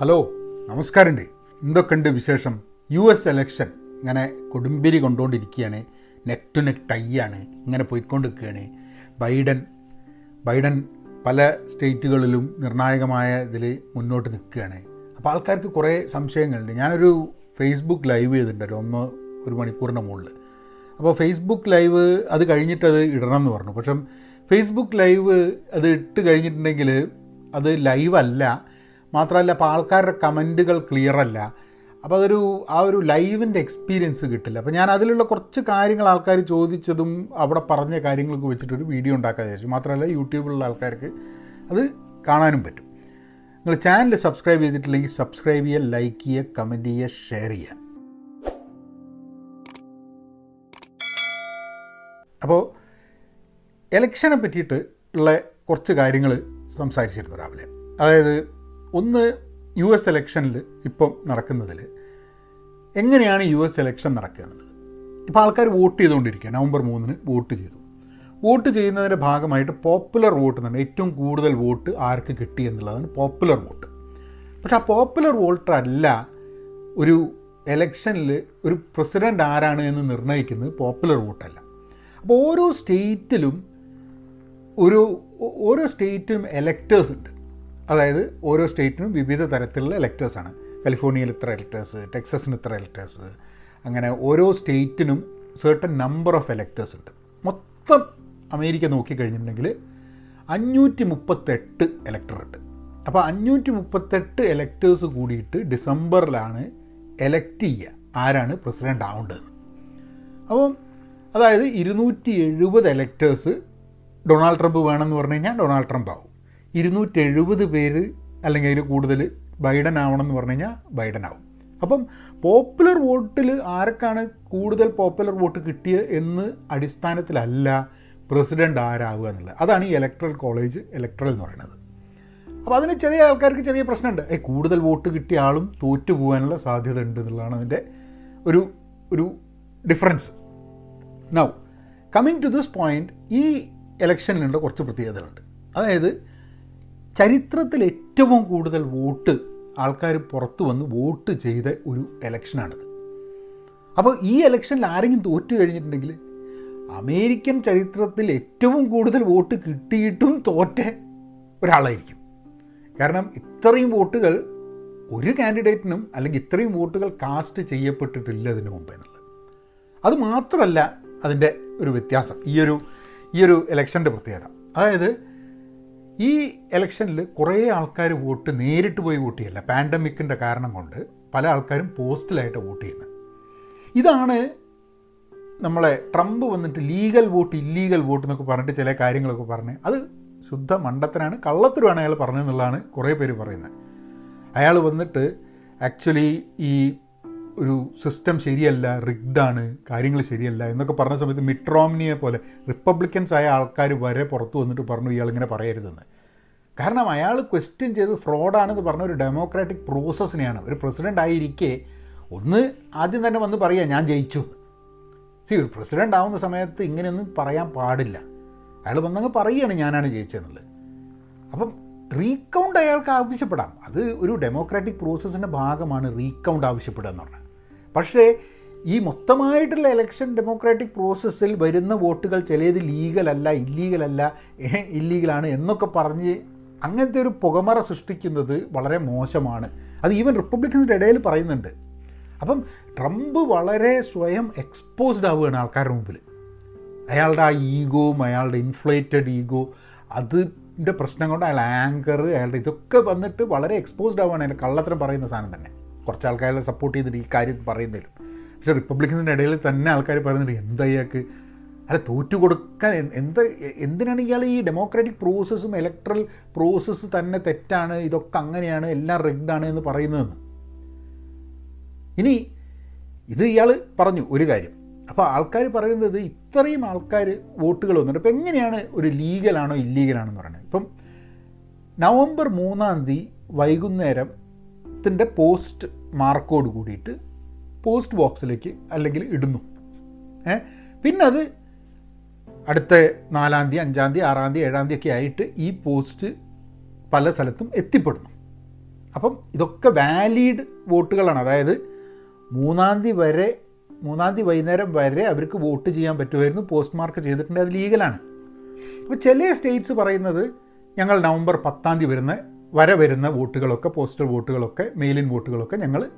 Hello നമസ്കാരമുണ്ട്. എന്തൊക്കെയുണ്ട് വിശേഷം? യു എസ് എലക്ഷൻ ഇങ്ങനെ കൊടുമ്പിരി കൊണ്ടുകൊണ്ടിരിക്കുകയാണ്. നെക്ക് ടു നെക്ക് ടൈയാണ് ഇങ്ങനെ പോയിക്കൊണ്ടിരിക്കുകയാണ്. ബൈഡൻ ബൈഡൻ പല സ്റ്റേറ്റുകളിലും നിർണായകമായ ഇതിൽ മുന്നോട്ട് നിൽക്കുകയാണ്. അപ്പോൾ ആൾക്കാർക്ക് കുറേ സംശയങ്ങളുണ്ട്. ഞാനൊരു ഫേസ്ബുക്ക് ലൈവ് ചെയ്തിട്ടുണ്ടല്ലോ ഒന്ന് ഒരു മണിക്കൂറിന്റെ മുകളിൽ. അപ്പോൾ ഫേസ്ബുക്ക് ലൈവ് അത് കഴിഞ്ഞിട്ട് അത് ഇടണം എന്ന് പറഞ്ഞു. പക്ഷേ ഫേസ്ബുക്ക് ലൈവ് അത് ഇട്ട് കഴിഞ്ഞിട്ടുണ്ടെങ്കിൽ അത് ലൈവ് അല്ല. മാത്രമല്ല അപ്പോൾ ആൾക്കാരുടെ കമന്റുകൾ ക്ലിയർ അല്ല. അപ്പോൾ അതൊരു ആ ഒരു ലൈവിന്റെ എക്സ്പീരിയൻസ് കിട്ടില്ല. അപ്പോൾ ഞാൻ അതിലുള്ള കുറച്ച് കാര്യങ്ങൾ ആൾക്കാർ ചോദിച്ചതും അവിടെ പറഞ്ഞ കാര്യങ്ങളൊക്കെ വെച്ചിട്ടൊരു വീഡിയോ ഉണ്ടാക്കാൻ വിചാരിച്ചു. മാത്രമല്ല യൂട്യൂബിലുള്ള ആൾക്കാർക്ക് അത് കാണാനും പറ്റും. നിങ്ങൾ ചാനൽ സബ്സ്ക്രൈബ് ചെയ്തിട്ടില്ലെങ്കിൽ സബ്സ്ക്രൈബ് ചെയ്യുക ലൈക്ക് ചെയ്യുക കമന്റ് ചെയ്യുക ഷെയർ ചെയ്യുക. അപ്പോൾ എലക്ഷനെ പറ്റിയിട്ട് ഉള്ള കുറച്ച് കാര്യങ്ങൾ സംസാരിച്ചിരുന്നു രാവിലെ. അതായത് ഒന്ന് യു എസ് എലക്ഷനിൽ ഇപ്പം നടക്കുന്നതിൽ എങ്ങനെയാണ് യു എസ് എലക്ഷൻ നടക്കുക എന്നുള്ളത്? ഇപ്പോൾ ആൾക്കാർ വോട്ട് ചെയ്തുകൊണ്ടിരിക്കുക നവംബർ മൂന്നിന് വോട്ട് ചെയ്തു. വോട്ട് ചെയ്യുന്നതിന്റെ ഭാഗമായിട്ട് പോപ്പുലർ വോട്ട് എന്നുണ്ട് ഏറ്റവും കൂടുതൽ വോട്ട് ആർക്ക് കിട്ടി എന്നുള്ളതാണ് പോപ്പുലർ വോട്ട്. പക്ഷേ ആ പോപ്പുലർ വോട്ടല്ല ഒരു എലക്ഷനിൽ ഒരു പ്രസിഡന്റ് ആരാണ് എന്ന് നിർണയിക്കുന്നത് പോപ്പുലർ വോട്ടല്ല. അപ്പോൾ ഓരോ സ്റ്റേറ്റിലും ഒരു ഓരോ സ്റ്റേറ്റിലും എലക്ടേഴ്സ് ഉണ്ട്. അതായത് ഓരോ സ്റ്റേറ്റിനും വിവിധ തരത്തിലുള്ള എലക്ടേഴ്സാണ് കാലിഫോർണിയയിൽ ഇത്ര ഇലക്ടേഴ്സ് ടെക്സസിന് ഇത്ര ഇലക്ടേഴ്സ് അങ്ങനെ ഓരോ സ്റ്റേറ്റിനും സെർട്ടൺ നമ്പർ ഓഫ് ഇലക്ടേഴ്സ് ഉണ്ട്. മൊത്തം അമേരിക്ക നോക്കിക്കഴിഞ്ഞിട്ടുണ്ടെങ്കിൽ അഞ്ഞൂറ്റി മുപ്പത്തെട്ട് ഇലക്ടറുണ്ട് അപ്പോൾ അഞ്ഞൂറ്റി മുപ്പത്തെട്ട് എലക്ടേഴ്സ് കൂടിയിട്ട് ഡിസംബറിലാണ് എലക്ട് ചെയ്യുക. ആരാണ്? പ്രസിഡന്റ് ആവേണ്ടതെന്ന് അപ്പം അതായത് ഇരുന്നൂറ്റി എഴുപത് എലക്ടേഴ്സ് ഡൊണാൾഡ് ട്രംപ് വേണമെന്ന് പറഞ്ഞു കഴിഞ്ഞാൽ ഡൊണാൾഡ് ട്രംപ് ആവും. ഇരുന്നൂറ്റി എഴുപത് പേര് അല്ലെങ്കിൽ അതിൽ കൂടുതൽ ബൈഡൻ ആവണം എന്ന് പറഞ്ഞു കഴിഞ്ഞാൽ ബൈഡൻ ആവും അപ്പം പോപ്പുലർ വോട്ടിൽ ആർക്കാണ് കൂടുതൽ പോപ്പുലർ വോട്ട് കിട്ടിയത് എന്ന് അടിസ്ഥാനത്തിലല്ല പ്രസിഡന്റ് ആരാകുക എന്നുള്ളത്. അതാണ് ഈ ഇലക്ട്രൽ കോളേജ് ഇലക്ട്രൽ എന്ന് പറയുന്നത്. അപ്പോൾ അതിന് ചെറിയ ആൾക്കാർക്ക് ചെറിയ പ്രശ്നമുണ്ട്. ഏ കൂടുതൽ വോട്ട് കിട്ടിയ ആളും തോറ്റു പോകാനുള്ള സാധ്യത ഉണ്ട് എന്നുള്ളതാണ് അതിന്റെ ഒരു ഒരു difference now coming to this point ഈ ഇലക്ഷനിലുള്ള കുറച്ച് പ്രത്യേകതകളുണ്ട്. അതായത് ചരിത്രത്തിൽ ഏറ്റവും കൂടുതൽ വോട്ട് ആൾക്കാർ പുറത്തു വന്ന് വോട്ട് ചെയ്ത ഒരു എലക്ഷനാണിത് അപ്പോൾ ഈ എലക്ഷനിൽ ആരെങ്കിലും തോറ്റു കഴിഞ്ഞിട്ടുണ്ടെങ്കിൽ അമേരിക്കൻ ചരിത്രത്തിൽ ഏറ്റവും കൂടുതൽ വോട്ട് കിട്ടിയിട്ടും തോറ്റ ഒരാളായിരിക്കും. കാരണം ഇത്രയും വോട്ടുകൾ ഒരു കാൻഡിഡേറ്റിനും അല്ലെങ്കിൽ ഇത്രയും വോട്ടുകൾ കാസ്റ്റ് ചെയ്യപ്പെട്ടിട്ടില്ല ഇതിനു മുമ്പേ എന്നുള്ളത്. അത് മാത്രമല്ല അതിന്റെ ഒരു വ്യത്യാസം ഈയൊരു ഈയൊരു എലക്ഷന്റെ പ്രത്യേകത. അതായത് ഈ ഇലക്ഷനിൽ കുറേ ആൾക്കാർ വോട്ട് നേരിട്ട് പോയി വോട്ട് ചെയ്യല്ല. പാൻഡമിക്കിന്റെ കാരണം കൊണ്ട് പല ആൾക്കാരും പോസ്റ്റലായിട്ട് വോട്ട് ചെയ്യുന്നത്. ഇതാണ് നമ്മളെ ട്രംപ് വന്നിട്ട് ലീഗൽ വോട്ട് ഇല്ലീഗൽ വോട്ട് എന്നൊക്കെ പറഞ്ഞിട്ട് ചില കാര്യങ്ങളൊക്കെ പറഞ്ഞ്. അത് ശുദ്ധ മണ്ടത്തനാണ്. കള്ളത്തിലുമാണ് അയാൾ പറഞ്ഞതെന്നുള്ളതാണ് കുറേ പേര് പറയുന്നത്. അയാൾ വന്നിട്ട് ആക്ച്വലി ഈ ഒരു സിസ്റ്റം ശരിയല്ല റിഗ്ഡാണ് കാര്യങ്ങൾ ശരിയല്ല എന്നൊക്കെ പറഞ്ഞ സമയത്ത് മിട്രോമിനിയെ പോലെ റിപ്പബ്ലിക്കൻസ് ആയ ആൾക്കാർ വരെ പുറത്തു വന്നിട്ട് പറഞ്ഞു ഇയാൾ ഇങ്ങനെ പറയരുതെന്ന്. കാരണം അയാൾ ക്വസ്റ്റ്യൻ ചെയ്ത് ഫ്രോഡാണെന്ന് പറഞ്ഞ ഒരു ഡെമോക്രാറ്റിക് പ്രോസസ്സിനെയാണ് ഒരു പ്രസിഡന്റ് ആയിരിക്കെ ഒന്ന് ആദ്യം തന്നെ വന്ന് പറയുക ഞാൻ ജയിച്ചു. സി ഒരു പ്രസിഡന്റ് ആവുന്ന സമയത്ത് ഇങ്ങനെയൊന്നും പറയാൻ പാടില്ല. അയാൾ വന്നങ്ങ് പറയുകയാണ് ഞാനാണ് ജയിച്ചതെന്നുള്ളത്. അപ്പം റീകൗണ്ട് അയാൾക്ക് ആവശ്യപ്പെടാം. അത് ഒരു ഡെമോക്രാറ്റിക് പ്രോസസ്സിന്റെ ഭാഗമാണ് റീകൗണ്ട് ആവശ്യപ്പെടുക എന്ന് പറഞ്ഞാൽ. പക്ഷേ ഈ മൊത്തമായിട്ടുള്ള ഇലക്ഷൻ ഡെമോക്രാറ്റിക് പ്രോസസ്സിൽ വരുന്ന വോട്ടുകൾ ചിലത് ലീഗലല്ല ഇല്ലീഗലല്ല ഇല്ലീഗലാണ് എന്നൊക്കെ പറഞ്ഞ് അങ്ങനത്തെ ഒരു പുകമറ സൃഷ്ടിക്കുന്നത് വളരെ മോശമാണ്. അത് ഈവൻ റിപ്പബ്ലിക്കൻസിന്റെ ഇടയിൽ പറയുന്നുണ്ട്. അപ്പം ട്രംപ് വളരെ സ്വയം എക്സ്പോസ്ഡ് ആവുകയാണ് ആൾക്കാരുടെ മുമ്പിൽ. അയാളുടെ ആ ഈഗോവും അയാളുടെ ഇൻഫ്ലേറ്റഡ് ഈഗോ അതിന്റെ പ്രശ്നം കൊണ്ട് അയാൾ ആങ്കർ അയാളുടെ ഇതൊക്കെ വന്നിട്ട് വളരെ എക്സ്പോസ്ഡ് ആവുകയാണ്. അയാൾ കള്ളത്തരം പറയുന്ന സാധനം തന്നെ. കുറച്ച് ആൾക്കാരെ സപ്പോർട്ട് ചെയ്തിട്ട് ഈ കാര്യം പറയുന്നതിലും. പക്ഷേ റിപ്പബ്ലിക്കൻസിന്റെ ഇടയിൽ തന്നെ ആൾക്കാർ പറയുന്നുണ്ട് എന്താ ഇയാൾക്ക്? അല്ല തോറ്റു കൊടുക്കാൻ എന്ത് എന്തിനാണ് ഇയാൾ ഈ ഡെമോക്രാറ്റിക് പ്രോസസ്സും ഇലക്ട്രൽ പ്രോസസ്സ് തന്നെ തെറ്റാണ് ഇതൊക്കെ അങ്ങനെയാണ് എല്ലാം റിഗ്ഡാണ് എന്ന് പറയുന്നതെന്ന്? ഇനി ഇത് ഇയാൾ പറഞ്ഞു ഒരു കാര്യം. അപ്പോൾ ആൾക്കാർ പറയുന്നത് ഇത്രയും ആൾക്കാർ വോട്ടുകൾ വന്നിട്ട് അപ്പോൾ എങ്ങനെയാണ് ഒരു ലീഗലാണോ ഇല്ലീഗലാണെന്ന് പറയുന്നത്? ഇപ്പം നവംബർ മൂന്നാം തീയതി വൈകുന്നേരത്തിന്റെ പോസ്റ്റ് മാർക്കോട് കൂടിയിട്ട് പോസ്റ്റ് ബോക്സിലേക്ക് അല്ലെങ്കിൽ ഇടുന്നു. ഏ? പിന്നെ അത് അടുത്ത നാലാം തീയതി അഞ്ചാം തീയതി ആറാം തീയതി ഏഴാം തീയതി ഒക്കെ ആയിട്ട് ഈ പോസ്റ്റ് പല സ്ഥലത്തും എത്തിപ്പെടുന്നു. അപ്പം ഇതൊക്കെ വാലിഡ് വോട്ടുകളാണ്. അതായത് മൂന്നാം തീയതി വരെ മൂന്നാം തീയതി വൈകുന്നേരം വരെ അവർക്ക് വോട്ട് ചെയ്യാൻ പറ്റുമായിരുന്നു. പോസ്റ്റ് മാർക്ക് ചെയ്തിട്ടുണ്ട്. അത് ലീഗലാണ്. അപ്പോൾ ചില സ്റ്റേറ്റ്സ് പറയുന്നത് ഞങ്ങൾ നവംബർ പത്താം തീയതി വരുന്ന വരെ വരുന്ന വോട്ടുകളൊക്കെ പോസ്റ്റൽ വോട്ടുകളൊക്കെ മെയിലിൻ വോട്ടുകളൊക്കെ ഞങ്ങൾ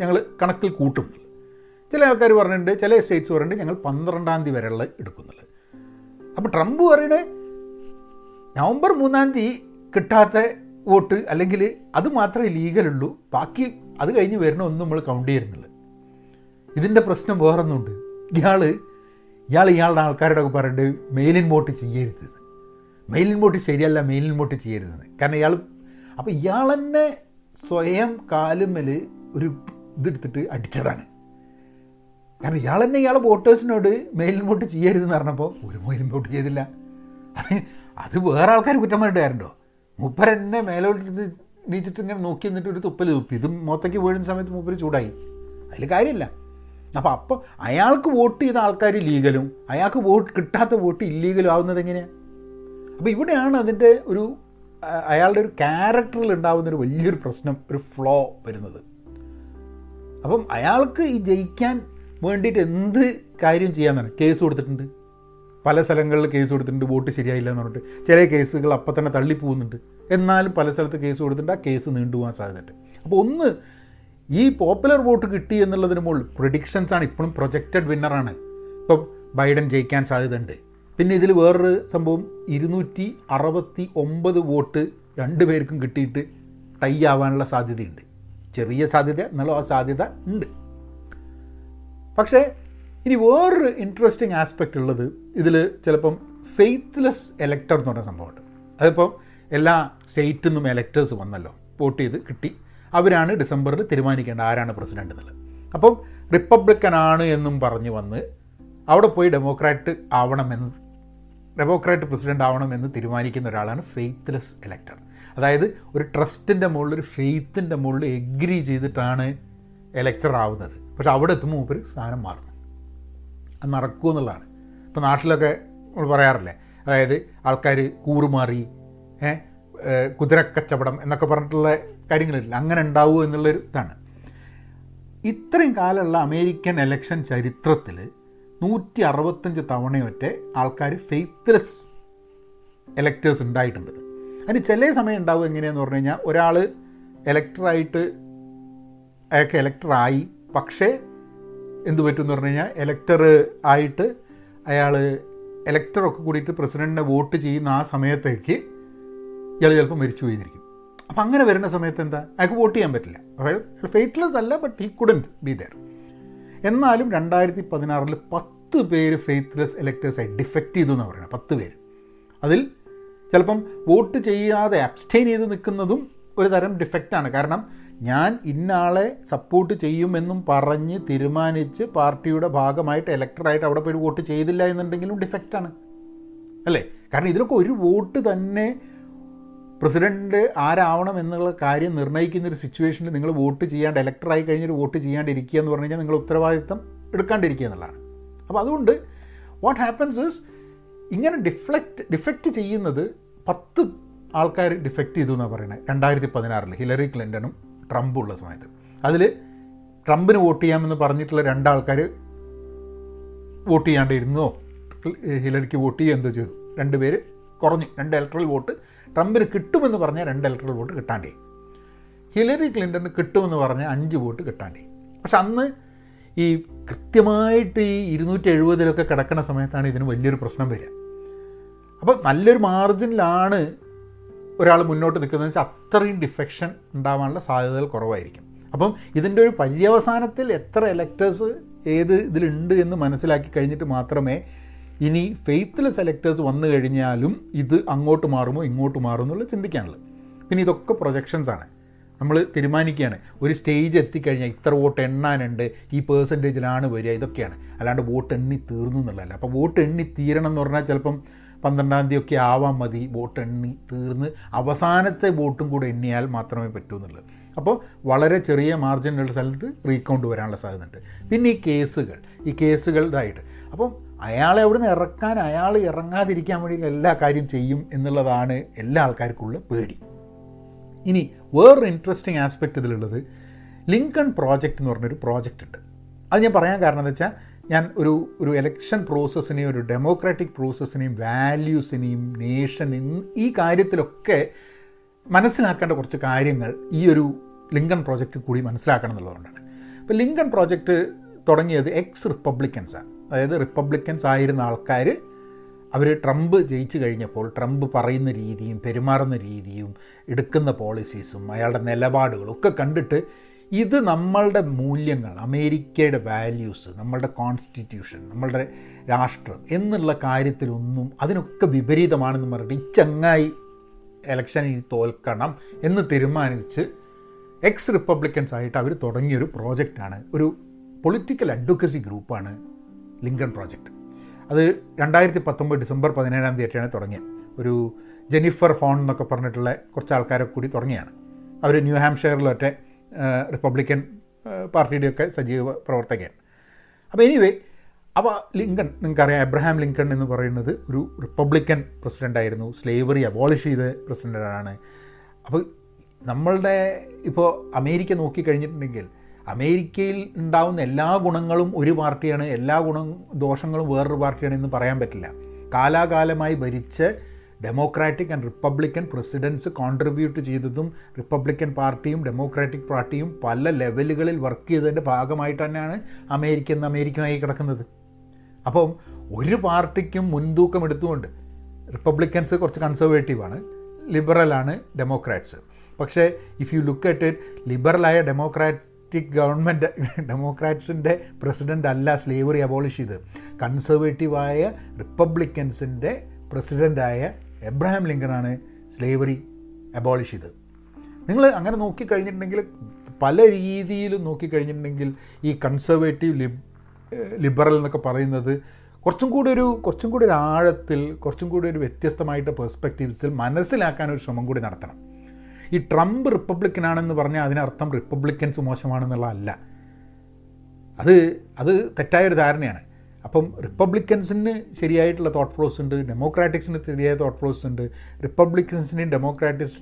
ഞങ്ങൾ കണക്കിൽ കൂട്ടും. ചില ആൾക്കാർ പറഞ്ഞിട്ടുണ്ട് ചില സ്റ്റേറ്റ്സ് പറഞ്ഞിട്ടുണ്ട് ഞങ്ങൾ പന്ത്രണ്ടാം തീയതി വരെയുള്ള എടുക്കുന്നുള്ളത് അപ്പോൾ ട്രംപ് പറയുന്നത് നവംബർ മൂന്നാം തീയതി കിട്ടാത്ത വോട്ട് അല്ലെങ്കിൽ അത് മാത്രമേ ലീഗലുള്ളൂ ബാക്കി അത് കഴിഞ്ഞ് വരണ ഒന്നും നമ്മൾ കൗണ്ട് ചെയ്യുന്നില്ല. ഇതിന്റെ പ്രശ്നം വേറൊന്നുണ്ട്. ഇയാൾ ഇയാൾ ഇയാളുടെ ആൾക്കാരോടൊക്കെ പറഞ്ഞിട്ട് മെയിലിൻ വോട്ട് ചെയ്യരുത് മെയിലിൻ വോട്ട് ശരിയല്ല മെയിലിൻ വോട്ട് ചെയ്യരുതെന്ന്. കാരണം ഇയാൾ അപ്പോൾ ഇയാൾ തന്നെ സ്വയം കാലുമ്മൽ ഒരു ഇതെടുത്തിട്ട് അടിച്ചതാണ്. കാരണം ഇയാൾ തന്നെ ഇയാൾ വോട്ടേഴ്സിനോട് മെയിലിൻ വോട്ട് ചെയ്യരുതെന്ന് പറഞ്ഞപ്പോൾ ഒരു മെയിലിൻ വോട്ട് ചെയ്തില്ല. അത് അത് വേറെ ആൾക്കാർ കുറ്റം മുപ്പർ മൂപ്പരെന്നെ മേലോട്ട് നീച്ചിട്ട് ഇങ്ങനെ നോക്കി നിന്നിട്ട് ഒരു തുപ്പൽ തുപ്പി. ഇത് മൊത്തയ്ക്ക് വീഴുന്ന സമയത്ത് മുപ്പർ ചൂടായി. അതിൽ കാര്യമില്ല. അപ്പോൾ അപ്പോൾ അയാൾക്ക് വോട്ട് ചെയ്ത ആൾക്കാർ ലീഗലും അയാൾക്ക് വോട്ട് കിട്ടാത്ത വോട്ട് ഇല്ലീഗലും ആവുന്നത് എങ്ങനെയാണ് അപ്പോൾ ഇവിടെയാണ് അതിന്റെ ഒരു അയാളുടെ ഒരു ക്യാരക്ടറിൽ ഉണ്ടാകുന്ന ഒരു വലിയൊരു പ്രശ്നം ഒരു ഫ്ലോ വരുന്നത്. അപ്പം അയാൾക്ക് ഈ ജയിക്കാൻ വേണ്ടിയിട്ട് എന്ത് കാര്യം ചെയ്യാമെന്നാണ് കേസ് കൊടുത്തിട്ടുണ്ട്. പല സ്ഥലങ്ങളിൽ കേസ് കൊടുത്തിട്ടുണ്ട്. വോട്ട് ശരിയായില്ല എന്ന് പറഞ്ഞിട്ട്. ചില കേസുകൾ അപ്പം തന്നെ തള്ളിപ്പോകുന്നുണ്ട് എന്നാലും പല സ്ഥലത്ത് കേസ് കൊടുത്തിട്ടുണ്ട്. ആ കേസ് നീണ്ടുപോകാൻ സാധ്യതയുണ്ട്. അപ്പോൾ ഒന്ന് ഈ പോപ്പുലർ വോട്ട് കിട്ടി എന്നുള്ളതിന് മുകളിൽ പ്രൊഡിക്ഷൻസ് ആണ് ഇപ്പോഴും പ്രൊജക്റ്റഡ് വിന്നറാണ് ഇപ്പം ബൈഡൻ ജയിക്കാൻ സാധ്യതയുണ്ട്. പിന്നെ ഇതിൽ വേറൊരു സംഭവം ഇരുന്നൂറ്റി അറുപത്തി ഒമ്പത് വോട്ട് രണ്ടു പേർക്കും കിട്ടിയിട്ട് ടൈ ആവാനുള്ള സാധ്യതയുണ്ട്. ചെറിയ സാധ്യത എന്നാലും ആ സാധ്യത ഉണ്ട്. പക്ഷേ ഇനി വേറൊരു ഇൻട്രസ്റ്റിംഗ് ആസ്പെക്റ്റ് ഉള്ളത് ഇതിൽ ചിലപ്പം ഫെയ്ത്ത്ലെസ് എലക്ടർ എന്ന് പറഞ്ഞ സംഭവമുണ്ട്. അതിപ്പം എല്ലാ സ്റ്റേറ്റിൽ നിന്നും എലക്ടേഴ്സ് വന്നല്ലോ വോട്ട് ചെയ്ത് കിട്ടി. അവരാണ് ഡിസംബറിൽ തീരുമാനിക്കേണ്ട ആരാണ് പ്രസിഡന്റ് എന്നുള്ളത്. അപ്പം റിപ്പബ്ലിക്കൻ ആണ് എന്നും പറഞ്ഞ് വന്ന് അവിടെ പോയി ഡെമോക്രാറ്റ് ആവണമെന്ന് ഡെമോക്രാറ്റ് പ്രസിഡന്റ് എന്ന് തീരുമാനിക്കുന്ന ഒരാളാണ് ഫെയ്ത്ത്ലെസ് ഇലക്ടർ അതായത് ഒരു ട്രസ്റ്റിന്റെ മുകളിൽ ഒരു ഫെയ്ത്തിന്റെ മുകളിൽ എഗ്രി ചെയ്തിട്ടാണ് ഇലക്ടർ ആവുന്നത്. പക്ഷെ അവിടെ എത്തുമ്പോൾ മൂപ്പര് സ്ഥാനം മാറുന്നു. അത് നടക്കൂ എന്നുള്ളതാണ്. ഇപ്പോൾ നാട്ടിലൊക്കെ നമ്മൾ പറയാറില്ലേ? അതായത് ആൾക്കാർ കൂറുമാറി കുതിരക്കച്ചവടം എന്നൊക്കെ പറഞ്ഞിട്ടുള്ള കാര്യങ്ങളില്ല. അങ്ങനെ ഉണ്ടാവുമോ എന്നുള്ളൊരു ഇതാണ്. ഇത്രയും കാലമുള്ള അമേരിക്കൻ എലക്ഷൻ ചരിത്രത്തിൽ നൂറ്റി അറുപത്തഞ്ച് തവണയൊറ്റ ആൾക്കാർ ഫെയ്ത്ത്ലെസ് എലക്ടേഴ്സ് ഉണ്ടായിട്ടുണ്ട്. അതിന് ചില സമയം ഉണ്ടാവും എങ്ങനെയാന്ന് പറഞ്ഞു കഴിഞ്ഞാൽ ഒരാൾ എലക്ടറായിട്ട് അയാൾക്ക് എലക്ടറായി പക്ഷേ എന്ത് പറ്റും എന്ന് പറഞ്ഞു കഴിഞ്ഞാൽ എലക്ടർ ആയിട്ട് അയാൾ എലക്ടറൊക്കെ കൂടിയിട്ട് പ്രസിഡന്റിനെ വോട്ട് ചെയ്യുന്ന ആ സമയത്തേക്ക് ഇയാൾ ചിലപ്പോൾ മരിച്ചു പോയിരിക്കും. അപ്പം അങ്ങനെ വരുന്ന സമയത്ത് എന്താ? അയാൾക്ക് വോട്ട് ചെയ്യാൻ പറ്റില്ല. അപ്പോൾ ഫെയ്ത്ത്ലെസ് അല്ല but he couldn't be there എന്നാലും രണ്ടായിരത്തി പതിനാറിൽ പത്ത് പേര് ഫെയ്ത്ത്ലെസ് ഇലക്ടേഴ്സായി ഡിഫക്റ്റ് ചെയ്തു എന്ന് പറയുന്നത് പത്ത് പേര്. അതിൽ ചിലപ്പം വോട്ട് ചെയ്യാതെ അബ്സ്റ്റെയിൻ ചെയ്ത് നിൽക്കുന്നതും ഒരു തരം ഡിഫക്റ്റാണ് കാരണം ഞാൻ ഇന്നാളെ സപ്പോർട്ട് ചെയ്യുമെന്നും പറഞ്ഞ് തീരുമാനിച്ച് പാർട്ടിയുടെ ഭാഗമായിട്ട് ഇലക്ടറായിട്ട് അവിടെ പോയി വോട്ട് ചെയ്തില്ല എന്നുണ്ടെങ്കിലും ഡിഫക്റ്റാണ് അല്ലേ? കാരണം ഇതിലൊക്കെ ഒരു വോട്ട് തന്നെ പ്രസിഡന്റ് ആരാവണം എന്നുള്ള കാര്യം നിർണയിക്കുന്ന ഒരു സിറ്റുവേഷനിൽ നിങ്ങൾ വോട്ട് ചെയ്യാണ്ട് ഇലക്ടറായി കഴിഞ്ഞൊരു വോട്ട് ചെയ്യാണ്ടിരിക്കുക എന്ന് പറഞ്ഞു കഴിഞ്ഞാൽ നിങ്ങൾ ഉത്തരവാദിത്തം എടുക്കാണ്ടിരിക്കുക എന്നുള്ളതാണ്. അപ്പോൾ അതുകൊണ്ട് വാട്ട് ഹാപ്പൻസ് ഇസ് ഇങ്ങനെ ഡിഫ്ലക്റ്റ് ഡിഫക്റ്റ് ചെയ്യുന്നത് പത്ത് ആൾക്കാർ ഡിഫക്റ്റ് ചെയ്തു എന്നാണ് പറയുന്നത് രണ്ടായിരത്തി പതിനാറിൽ ഹിലറി ക്ലിന്റനും ട്രംപും ഉള്ള സമയത്ത്. അതിൽ ട്രംപിന് വോട്ട് ചെയ്യാമെന്ന് പറഞ്ഞിട്ടുള്ള രണ്ടാൾക്കാർ വോട്ട് ചെയ്യാണ്ടിരുന്നോ ഹിലറിക്ക് വോട്ട് ചെയ്യുക എന്തോ ചെയ്തു. രണ്ട് പേര് കുറഞ്ഞു. രണ്ട് ഇലക്ട്രൽ വോട്ട് ട്രംപിന് കിട്ടുമെന്ന് പറഞ്ഞാൽ രണ്ട് ഇലക്ട്രൽ വോട്ട് കിട്ടാണ്ടേ. ഹിലറി ക്ലിന്റന് കിട്ടുമെന്ന് പറഞ്ഞാൽ അഞ്ച് വോട്ട് കിട്ടാണ്ടേ. പക്ഷെ അന്ന് ഈ കൃത്യമായിട്ട് ഈ ഇരുന്നൂറ്റി എഴുപതിലൊക്കെ കിടക്കുന്ന സമയത്താണ് ഇതിന് വലിയൊരു പ്രശ്നം വരിക. അപ്പോൾ നല്ലൊരു മാർജിനിലാണ് ഒരാൾ മുന്നോട്ട് നിൽക്കുന്നത് വെച്ചാൽ അത്രയും ഡിഫെക്ഷൻ ഉണ്ടാവാനുള്ള സാധ്യതകൾ കുറവായിരിക്കും. അപ്പം ഇതിന്റെ ഒരു പര്യവസാനത്തിൽ എത്ര ഇലക്ടേഴ്സ് ഏത് ഇതിലുണ്ട് എന്ന് മനസ്സിലാക്കി കഴിഞ്ഞിട്ട് മാത്രമേ ഇനി ഫെയ്ത്തിലെ സെലക്ടേഴ്സ് വന്നു കഴിഞ്ഞാലും ഇത് അങ്ങോട്ട് മാറുമോ ഇങ്ങോട്ട് മാറുമോ എന്നുള്ളത് ചിന്തിക്കാനുള്ളത്. പിന്നെ ഇതൊക്കെ പ്രൊജക്ഷൻസ് ആണ്. നമ്മൾ തീരുമാനിക്കുകയാണ്. ഒരു സ്റ്റേജ് എത്തിക്കഴിഞ്ഞാൽ ഇത്ര വോട്ട് എണ്ണാനുണ്ട് ഈ പേഴ്സന്റേജിലാണ് വരിക ഇതൊക്കെയാണ്. അല്ലാണ്ട് വോട്ട് എണ്ണി തീർന്നു എന്നുള്ളതല്ല. അപ്പോൾ വോട്ട് എണ്ണി തീരണം എന്ന് പറഞ്ഞാൽ ചിലപ്പം പന്ത്രണ്ടാം തീയതി ഒക്കെ ആവാൻ മതി വോട്ട് എണ്ണി തീർന്ന് അവസാനത്തെ വോട്ടും കൂടെ എണ്ണിയാൽ മാത്രമേ പറ്റൂ എന്നുള്ളത്. അപ്പോൾ വളരെ ചെറിയ മാർജിനുള്ള സ്ഥലത്ത് റീകൗണ്ട് വരാനുള്ള സാധ്യതയുണ്ട്. പിന്നെ ഈ കേസുകൾ ഈ കേസുകൾ ഇതായിട്ട്. അപ്പം അയാളെ അവിടുന്ന് ഇറക്കാൻ അയാൾ ഇറങ്ങാതിരിക്കാൻ വേണ്ടി എല്ലാ കാര്യം ചെയ്യും എന്നുള്ളതാണ് എല്ലാ ആൾക്കാർക്കുള്ള പേടി. ഇനി വേറൊരു ഇൻട്രസ്റ്റിംഗ് ആസ്പെക്റ്റ് ഇതിലുള്ളത്. ലിങ്കൺ പ്രോജക്റ്റ് എന്ന് പറഞ്ഞൊരു പ്രോജക്റ്റ് ഉണ്ട്. അത് ഞാൻ പറയാൻ കാരണം എന്താ വെച്ചാൽ ഞാൻ ഒരു ഒരു എലക്ഷൻ പ്രോസസ്സിനെയും ഒരു ഡെമോക്രാറ്റിക് പ്രോസസ്സിനെയും വാല്യൂസിനെയും നേഷൻ ഈ കാര്യത്തിലൊക്കെ മനസ്സിലാക്കേണ്ട കുറച്ച് കാര്യങ്ങൾ ഈ ഒരു ലിങ്കൺ പ്രോജക്റ്റ് കൂടി മനസ്സിലാക്കണം എന്നുള്ളതുകൊണ്ടാണ്. ഇപ്പോൾ ലിങ്കൺ പ്രോജക്റ്റ് തുടങ്ങിയത് എക്സ് റിപ്പബ്ലിക്കൻസാണ് അതായത് റിപ്പബ്ലിക്കൻസ് ആയിരുന്ന ആൾക്കാർ അവർ ട്രംപ് ജയിച്ചു കഴിഞ്ഞപ്പോൾ ട്രംപ് പറയുന്ന രീതിയും പെരുമാറുന്ന രീതിയും എടുക്കുന്ന പോളിസീസും അയാളുടെ നിലപാടുകളും ഒക്കെ കണ്ടിട്ട് ഇത് നമ്മളുടെ മൂല്യങ്ങൾ അമേരിക്കയുടെ വാല്യൂസ് നമ്മളുടെ കോൺസ്റ്റിറ്റ്യൂഷൻ നമ്മളുടെ രാഷ്ട്രം എന്നുള്ള കാര്യത്തിലൊന്നും അതിനൊക്കെ വിപരീതമാണെന്ന് പറഞ്ഞിട്ട് ഈ ചങ്ങായി ഇലക്ഷനിൽ തോൽക്കണം എന്ന് തീരുമാനിച്ച് എക്സ് റിപ്പബ്ലിക്കൻസ് ആയിട്ട് അവർ തുടങ്ങിയൊരു പ്രോജക്റ്റാണ് ഒരു പൊളിറ്റിക്കൽ അഡ്വക്കസി ഗ്രൂപ്പാണ് ലിങ്കൺ പ്രോജക്റ്റ് അത് രണ്ടായിരത്തി പത്തൊമ്പത് ഡിസംബർ പതിനേഴാം തീയതിയാണ് തുടങ്ങിയത് ഒരു ജെനിഫർ ഫോൺ എന്നൊക്കെ പറഞ്ഞിട്ടുള്ള കുറച്ച് ആൾക്കാരെ കൂടി തുടങ്ങിയാണ്. അവർ ന്യൂ ഹാംഷെയറിലൊറ്റ റിപ്പബ്ലിക്കൻ പാർട്ടിയുടെയൊക്കെ സജീവ പ്രവർത്തകയാണ്. അപ്പോൾ എനിവേ അപ്പോൾ ലിങ്കൺ നിങ്ങൾക്കറിയാം എബ്രഹാം ലിങ്കൺ എന്ന് പറയുന്നത് ഒരു റിപ്പബ്ലിക്കൻ പ്രസിഡന്റായിരുന്നു സ്ലേവറി അബോളിഷ് ചെയ്ത പ്രസിഡന്റാണ് അപ്പോൾ നമ്മളുടെ ഇപ്പോൾ അമേരിക്ക നോക്കിക്കഴിഞ്ഞിട്ടുണ്ടെങ്കിൽ അമേരിക്കയിൽ ഉണ്ടാവുന്ന എല്ലാ ഗുണങ്ങളും ഒരു പാർട്ടിയാണ് എല്ലാ ഗുണ ദോഷങ്ങളും വേറൊരു പാർട്ടിയാണ് എന്ന് പറയാൻ പറ്റില്ല. കാലാകാലമായി ഭരിച്ച് Democratic and Republican presidents contribute ചെയ്തതും റിപ്പബ്ലിക്കൻ പാർട്ടിയും ഡെമോക്രാറ്റിക് പാർട്ടിയും പല ലെവലുകളിൽ വർക്ക് ചെയ്തതിന്റെ ഭാഗമായിട്ട് തന്നെയാണ് അമേരിക്ക എന്ന് അമേരിക്കയായി കിടക്കുന്നത്. അപ്പം ഒരു പാർട്ടിക്കും മുൻതൂക്കം എടുത്തുകൊണ്ട് റിപ്പബ്ലിക്കൻസ് കുറച്ച് കൺസർവേറ്റീവാണ് ലിബറലാണ് ഡെമോക്രാറ്റ്സ് പക്ഷേ if you look at it ലിബറലായ Democratic government ഡെമോക്രാറ്റ്സിന്റെ പ്രസിഡന്റ് അല്ല സ്ലേവറി അബോളിഷ് ചെയ്ത് കൺസർവേറ്റീവായ റിപ്പബ്ലിക്കൻസിന്റെ പ്രസിഡന്റായ എബ്രഹാം ലിങ്കനാണ് സ്ലേവറി അബോളിഷ് ചെയ്ത് നിങ്ങൾ അങ്ങനെ നോക്കിക്കഴിഞ്ഞിട്ടുണ്ടെങ്കിൽ പല രീതിയിലും നോക്കിക്കഴിഞ്ഞിട്ടുണ്ടെങ്കിൽ ഈ കൺസർവേറ്റീവ് ലിബ് ലിബറൽ എന്നൊക്കെ പറയുന്നത് കുറച്ചും കൂടി ഒരു കുറച്ചും കൂടി ഒരു ആഴത്തിൽ കുറച്ചും കൂടി ഒരു വ്യത്യസ്തമായിട്ട് പെർസ്പെക്റ്റീവ്സിൽ മനസ്സിലാക്കാൻ ഒരു ശ്രമം കൂടി നടത്തണം. ഈ ട്രംപ് റിപ്പബ്ലിക്കനാണെന്ന് പറഞ്ഞാൽ അതിനർത്ഥം റിപ്പബ്ലിക്കൻസ് മോശമാണെന്നുള്ളതല്ല. അത് അത് തെറ്റായൊരു ധാരണയാണ്. അപ്പം റിപ്പബ്ലിക്കൻസിന് ശരിയായിട്ടുള്ള തോട്ട് പ്രോസസ് ഉണ്ട് ഡെമോക്രാറ്റിക്സിന് ശരിയായ തോട്ട് പ്രോസസ് ഉണ്ട്. റിപ്പബ്ലിക്കൻസിന്റെയും ഡെമോക്രാറ്റിക്സ്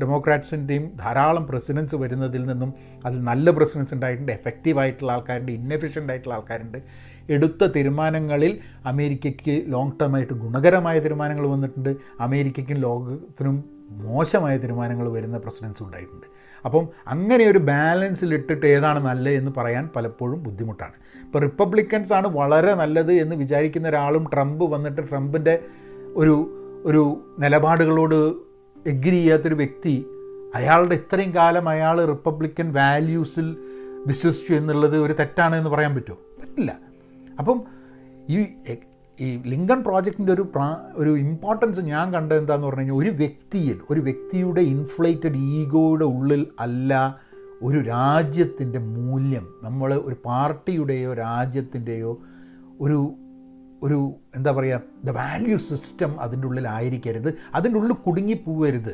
ഡെമോക്രാറ്റ്സിന്റെയും ധാരാളം പ്രസിഡൻസ് വരുന്നതിൽ നിന്നും അതിൽ നല്ല പ്രസിഡൻസ് ഉണ്ടായിട്ടുണ്ട്. എഫക്റ്റീവ് ആയിട്ടുള്ള ആൾക്കാരുണ്ട് ഇന്നെഫിഷ്യന്റ് ആയിട്ടുള്ള ആൾക്കാരുണ്ട്. എടുത്ത തീരുമാനങ്ങളിൽ അമേരിക്കയ്ക്ക് ലോങ് ടേം ആയിട്ട് ഗുണകരമായ തീരുമാനങ്ങൾ വന്നിട്ടുണ്ട്. അമേരിക്കയ്ക്കും ലോകത്തിനും മോശമായ തീരുമാനങ്ങൾ വരുന്ന പ്രസിഡൻസ് ഉണ്ടായിട്ടുണ്ട്. അപ്പം അങ്ങനെ ഒരു ബാലൻസിലിട്ടിട്ട് ഏതാണ് നല്ലത് എന്ന് പറയാൻ പലപ്പോഴും ബുദ്ധിമുട്ടാണ്. ഇപ്പോൾ റിപ്പബ്ലിക്കൻസ് ആണ് വളരെ നല്ലത് എന്ന് വിചാരിക്കുന്ന ഒരാളും ട്രംപ് വന്നിട്ട് ട്രംപിന്റെ ഒരു ഒരു നിലപാടുകളോട് എഗ്രി ചെയ്യാത്തൊരു വ്യക്തി അയാളുടെ ഇത്രയും കാലം അയാൾ റിപ്പബ്ലിക്കൻ വാല്യൂസിൽ വിശ്വസിച്ചു എന്നുള്ളത് ഒരു തെറ്റാണ് എന്ന് പറയാൻ പറ്റുമോ? പറ്റില്ല. അപ്പം ഈ ഈ ലിങ്കൺ പ്രോജക്റ്റിന്റെ ഒരു പ്രാ ഒരു ഇമ്പോർട്ടൻസ് ഞാൻ കണ്ടത് എന്താന്ന് പറഞ്ഞു കഴിഞ്ഞാൽ ഒരു വ്യക്തിയിൽ ഒരു വ്യക്തിയുടെ ഇൻഫ്ലേറ്റഡ് ഈഗോയുടെ ഉള്ളിൽ അല്ല ഒരു രാജ്യത്തിന്റെ മൂല്യം. നമ്മൾ ഒരു പാർട്ടിയുടെയോ രാജ്യത്തിന്റെയോ ഒരു ഒരു എന്താ പറയുക ദ വാല്യൂ സിസ്റ്റം അതിന്റെ ഉള്ളിലായിരിക്കരുത് അതിന്റെ ഉള്ളിൽ കുടുങ്ങിപ്പോവരുത്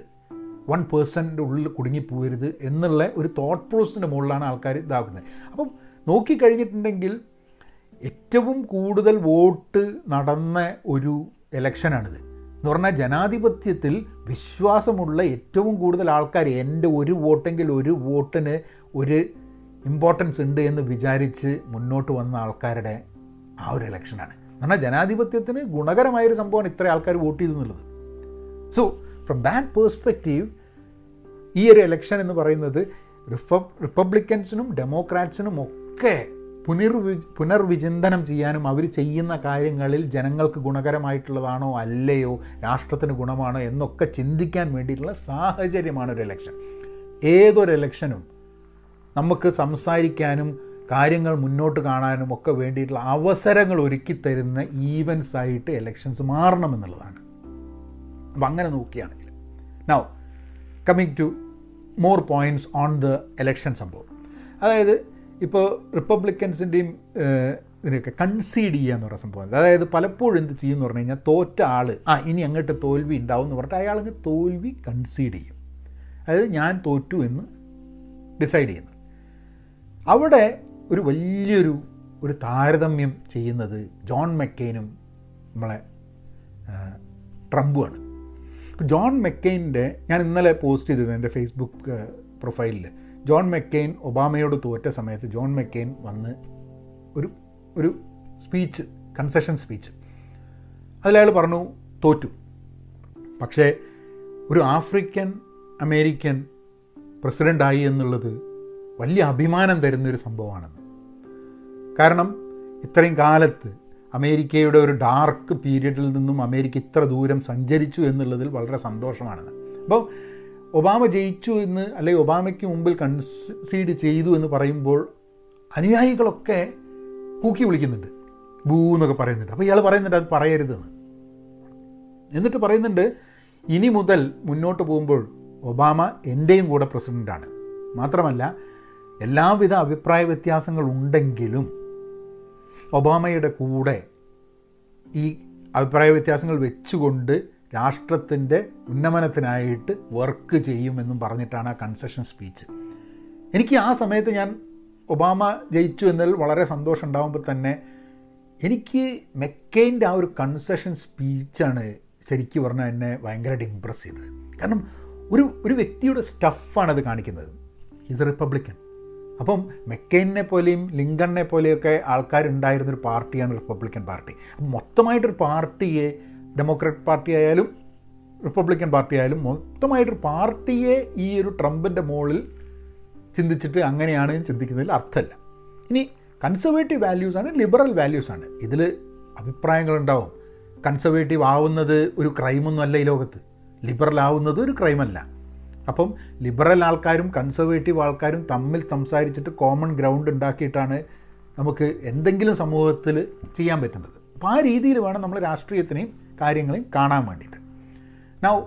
വൺ പേഴ്സന്റെ ഉള്ളിൽ കുടുങ്ങിപ്പോവരുത് എന്നുള്ള ഒരു തോട്ട് പ്രോസസ്സിന്റെ മുകളിലാണ് ആൾക്കാർ ഇതാക്കുന്നത് അപ്പം നോക്കിക്കഴിഞ്ഞിട്ടുണ്ടെങ്കിൽ ഏറ്റവും കൂടുതൽ വോട്ട് നടന്ന ഒരു ഇലക്ഷനാണിത്. എന്ന് പറഞ്ഞാൽ ജനാധിപത്യത്തിൽ വിശ്വാസമുള്ള ഏറ്റവും കൂടുതൽ ആൾക്കാർ എന്റെ ഒരു വോട്ടെങ്കിൽ ഒരു വോട്ടിന് ഒരു ഇമ്പോർട്ടൻസ് ഉണ്ട് എന്ന് വിചാരിച്ച് മുന്നോട്ട് വന്ന ആൾക്കാരുടെ ആ ഒരു ഇലക്ഷനാണ്. എന്ന് പറഞ്ഞാൽ ജനാധിപത്യത്തിന് ഗുണകരമായൊരു സംഭവമാണ് ഇത്ര ആൾക്കാർ വോട്ട് ചെയ്തെന്നുള്ളത്. സോ ഫ്രം ദാറ്റ് പേഴ്സ്പെക്റ്റീവ് ഈ ഒരു ഇലക്ഷൻ എന്ന് പറയുന്നത് റിപ്പബ്ലിക്കൻസിനും ഡെമോക്രാറ്റ്സിനും ഒക്കെ പുനർവി പുനർവിചിന്തനം ചെയ്യാനും അവർ ചെയ്യുന്ന കാര്യങ്ങളിൽ ജനങ്ങൾക്ക് ഗുണകരമായിട്ടുള്ളതാണോ അല്ലയോ രാഷ്ട്രത്തിന് ഗുണമാണോ എന്നൊക്കെ ചിന്തിക്കാൻ വേണ്ടിയിട്ടുള്ള സാഹചര്യമാണ് ഒരു ഇലക്ഷൻ ഏതൊരു ഇലക്ഷനും നമുക്ക് സംസാരിക്കാനും കാര്യങ്ങൾ മുന്നോട്ട് കാണാനും ഒക്കെ വേണ്ടിയിട്ടുള്ള അവസരങ്ങൾ ഒരുക്കി തരുന്ന ഈവൻസ് ആയിട്ട് ഇലക്ഷൻസ് മാറണമെന്നുള്ളതാണ് അപ്പം അങ്ങനെ നോക്കുകയാണെങ്കിൽ. Now coming to more points on the election സംഭവം. അതായത് ഇപ്പോൾ റിപ്പബ്ലിക്കൻസിന്റെയും ഇതിനൊക്കെ കൺസീഡ് ചെയ്യുക എന്ന് പറയുന്ന സംഭവം. അതായത് പലപ്പോഴും എന്ത് ചെയ്യുമെന്ന് പറഞ്ഞു കഴിഞ്ഞാൽ തോറ്റ ആൾ ആ ഇനി അങ്ങോട്ട് തോൽവി ഉണ്ടാവും എന്ന് പറഞ്ഞിട്ട് അയാളങ്ങ് തോൽവി കൺസീഡ് ചെയ്യും. അതായത് ഞാൻ തോറ്റു എന്ന് ഡിസൈഡ് ചെയ്യുന്നു. അവിടെ ഒരു വലിയൊരു ഒരു താരതമ്യം ചെയ്യുന്നത് ജോൺ മെക്കെയിനും നമ്മളെ ട്രംപുമാണ്. ജോൺ മെക്കെയിന്റെ ഞാൻ ഇന്നലെ പോസ്റ്റ് ചെയ്തിരുന്നു എന്റെ ഫേസ്ബുക്ക് പ്രൊഫൈലിൽ ജോൺ മെക്കെയിൻ ഒബാമയോട് തോറ്റ സമയത്ത് ജോൺ മെക്കെയിൻ വന്ന് ഒരു ഒരു സ്പീച്ച് കൺസെഷൻ സ്പീച്ച് അതിലയാൾ പറഞ്ഞു തോറ്റു. പക്ഷേ ഒരു ആഫ്രിക്കൻ അമേരിക്കൻ പ്രസിഡന്റായി എന്നുള്ളത് വലിയ അഭിമാനം തരുന്നൊരു സംഭവമാണെന്ന്. കാരണം ഇത്രയും കാലത്ത് അമേരിക്കയുടെ ഒരു ഡാർക്ക് പീരീഡിൽ നിന്നും അമേരിക്ക ഇത്ര ദൂരം സഞ്ചരിച്ചു എന്നുള്ളതിൽ വളരെ സന്തോഷമാണെന്ന്. അപ്പോൾ ഒബാമ ജയിച്ചു എന്ന് അല്ലെങ്കിൽ ഒബാമയ്ക്ക് മുമ്പിൽ കൺസീഡ് ചെയ്തു എന്ന് പറയുമ്പോൾ അനുയായികളൊക്കെ കൂക്കി വിളിക്കുന്നുണ്ട്. ബൂ എന്നൊക്കെ പറയുന്നുണ്ട്. അപ്പോൾ ഇയാൾ പറയുന്നുണ്ട് അത് പറയരുതെന്ന്. എന്നിട്ട് പറയുന്നുണ്ട് ഇനി മുതൽ മുന്നോട്ട് പോകുമ്പോൾ ഒബാമ എന്റെയും കൂടെ പ്രസിഡന്റാണ് മാത്രമല്ല എല്ലാവിധ അഭിപ്രായ വ്യത്യാസങ്ങൾ ഉണ്ടെങ്കിലും ഒബാമയുടെ കൂടെ ഈ അഭിപ്രായ വ്യത്യാസങ്ങൾ വെച്ചുകൊണ്ട് രാഷ്ട്രത്തിന്റെ ഉന്നമനത്തിനായിട്ട് വർക്ക് ചെയ്യുമെന്നും പറഞ്ഞിട്ടാണ് ആ കൺസെഷൻ സ്പീച്ച് എനിക്ക് ആ സമയത്ത് ഞാൻ ഒബാമ ജയിച്ചു എന്നതിൽ വളരെ സന്തോഷം ഉണ്ടാകുമ്പോൾ തന്നെ എനിക്ക് മെക്കെയിന്റെ ആ ഒരു കൺസെഷൻ സ്പീച്ചാണ് ശരിക്കും പറഞ്ഞാൽ എന്നെ ഭയങ്കരമായിട്ട് ഇമ്പ്രസ് ചെയ്തത്. കാരണം ഒരു ഒരു വ്യക്തിയുടെ സ്റ്റഫാണ് അത് കാണിക്കുന്നത്. ഈസ് എ റിപ്പബ്ലിക്കൻ അപ്പം മെക്കെയിനെ പോലെയും ലിങ്കണിനെ പോലെയൊക്കെ ആൾക്കാരുണ്ടായിരുന്നൊരു പാർട്ടിയാണ് റിപ്പബ്ലിക്കൻ പാർട്ടി അപ്പം മൊത്തമായിട്ടൊരു പാർട്ടിയെ ഡെമോക്രാറ്റ് പാർട്ടി ആയാലും റിപ്പബ്ലിക്കൻ പാർട്ടി ആയാലും മൊത്തമായിട്ടൊരു പാർട്ടിയെ ഈ ഒരു ട്രംപിന്റെ മുകളിൽ ചിന്തിച്ചിട്ട് അങ്ങനെയാണ് ചിന്തിക്കുന്നതിൽ അർത്ഥമല്ല. ഇനി കൺസർവേറ്റീവ് വാല്യൂസാണ് ലിബറൽ വാല്യൂസാണ് ഇതിൽ അഭിപ്രായങ്ങളുണ്ടാവും കൺസർവേറ്റീവ് ആവുന്നത് ഒരു ക്രൈമൊന്നും അല്ല ഈ ലോകത്ത്. ലിബറൽ ആവുന്നത് ഒരു ക്രൈമല്ല അപ്പം ലിബറൽ ആൾക്കാരും കൺസർവേറ്റീവ് ആൾക്കാരും തമ്മിൽ സംസാരിച്ചിട്ട് കോമൺ ഗ്രൗണ്ട് ഉണ്ടാക്കിയിട്ടാണ് നമുക്ക് എന്തെങ്കിലും സമൂഹത്തിൽ ചെയ്യാൻ പറ്റുന്നത്. അപ്പോൾ ആ രീതിയിൽ വേണം നമ്മൾ രാഷ്ട്രീയത്തിനെയും കാര്യങ്ങളെയും കാണാൻ വേണ്ടിയിട്ട്. നൗ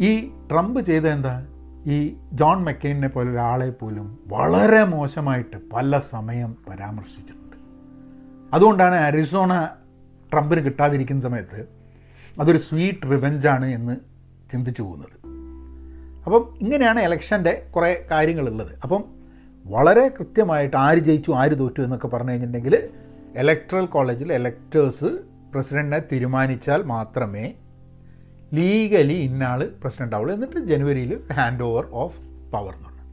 ഈ ട്രംപ് ചെയ്ത എന്താ? ഈ ജോൺ മെക്കെയിനെ പോലെ ഒരാളെ പോലും വളരെ മോശമായിട്ട് പല സമയം പരാമർശിച്ചിട്ടുണ്ട്. അതുകൊണ്ടാണ് അരിസോണ ട്രംപിന് കിട്ടാതിരിക്കുന്ന സമയത്ത് അതൊരു സ്വീറ്റ് റിവെഞ്ചാണ് എന്ന് ചിന്തിച്ചു പോകുന്നത്. അപ്പം ഇങ്ങനെയാണ് ഇലക്ഷന്റെ കുറേ കാര്യങ്ങളുള്ളത്. അപ്പം വളരെ കൃത്യമായിട്ട് ആര് ജയിച്ചു ആര് തോറ്റു എന്നൊക്കെ പറഞ്ഞു കഴിഞ്ഞിട്ടുണ്ടെങ്കിൽ ഇലക്ട്രൽ കോളേജിൽ ഇലക്ടേഴ്സ് പ്രസിഡന്റിനെ തീരുമാനിച്ചാൽ മാത്രമേ ലീഗലി ഇന്നാൾ പ്രസിഡന്റ് ആവുള്ളൂ. എന്നിട്ട് ജനുവരിയിൽ ഹാൻഡ് ഓവർ ഓഫ് പവർ എന്ന് പറഞ്ഞു.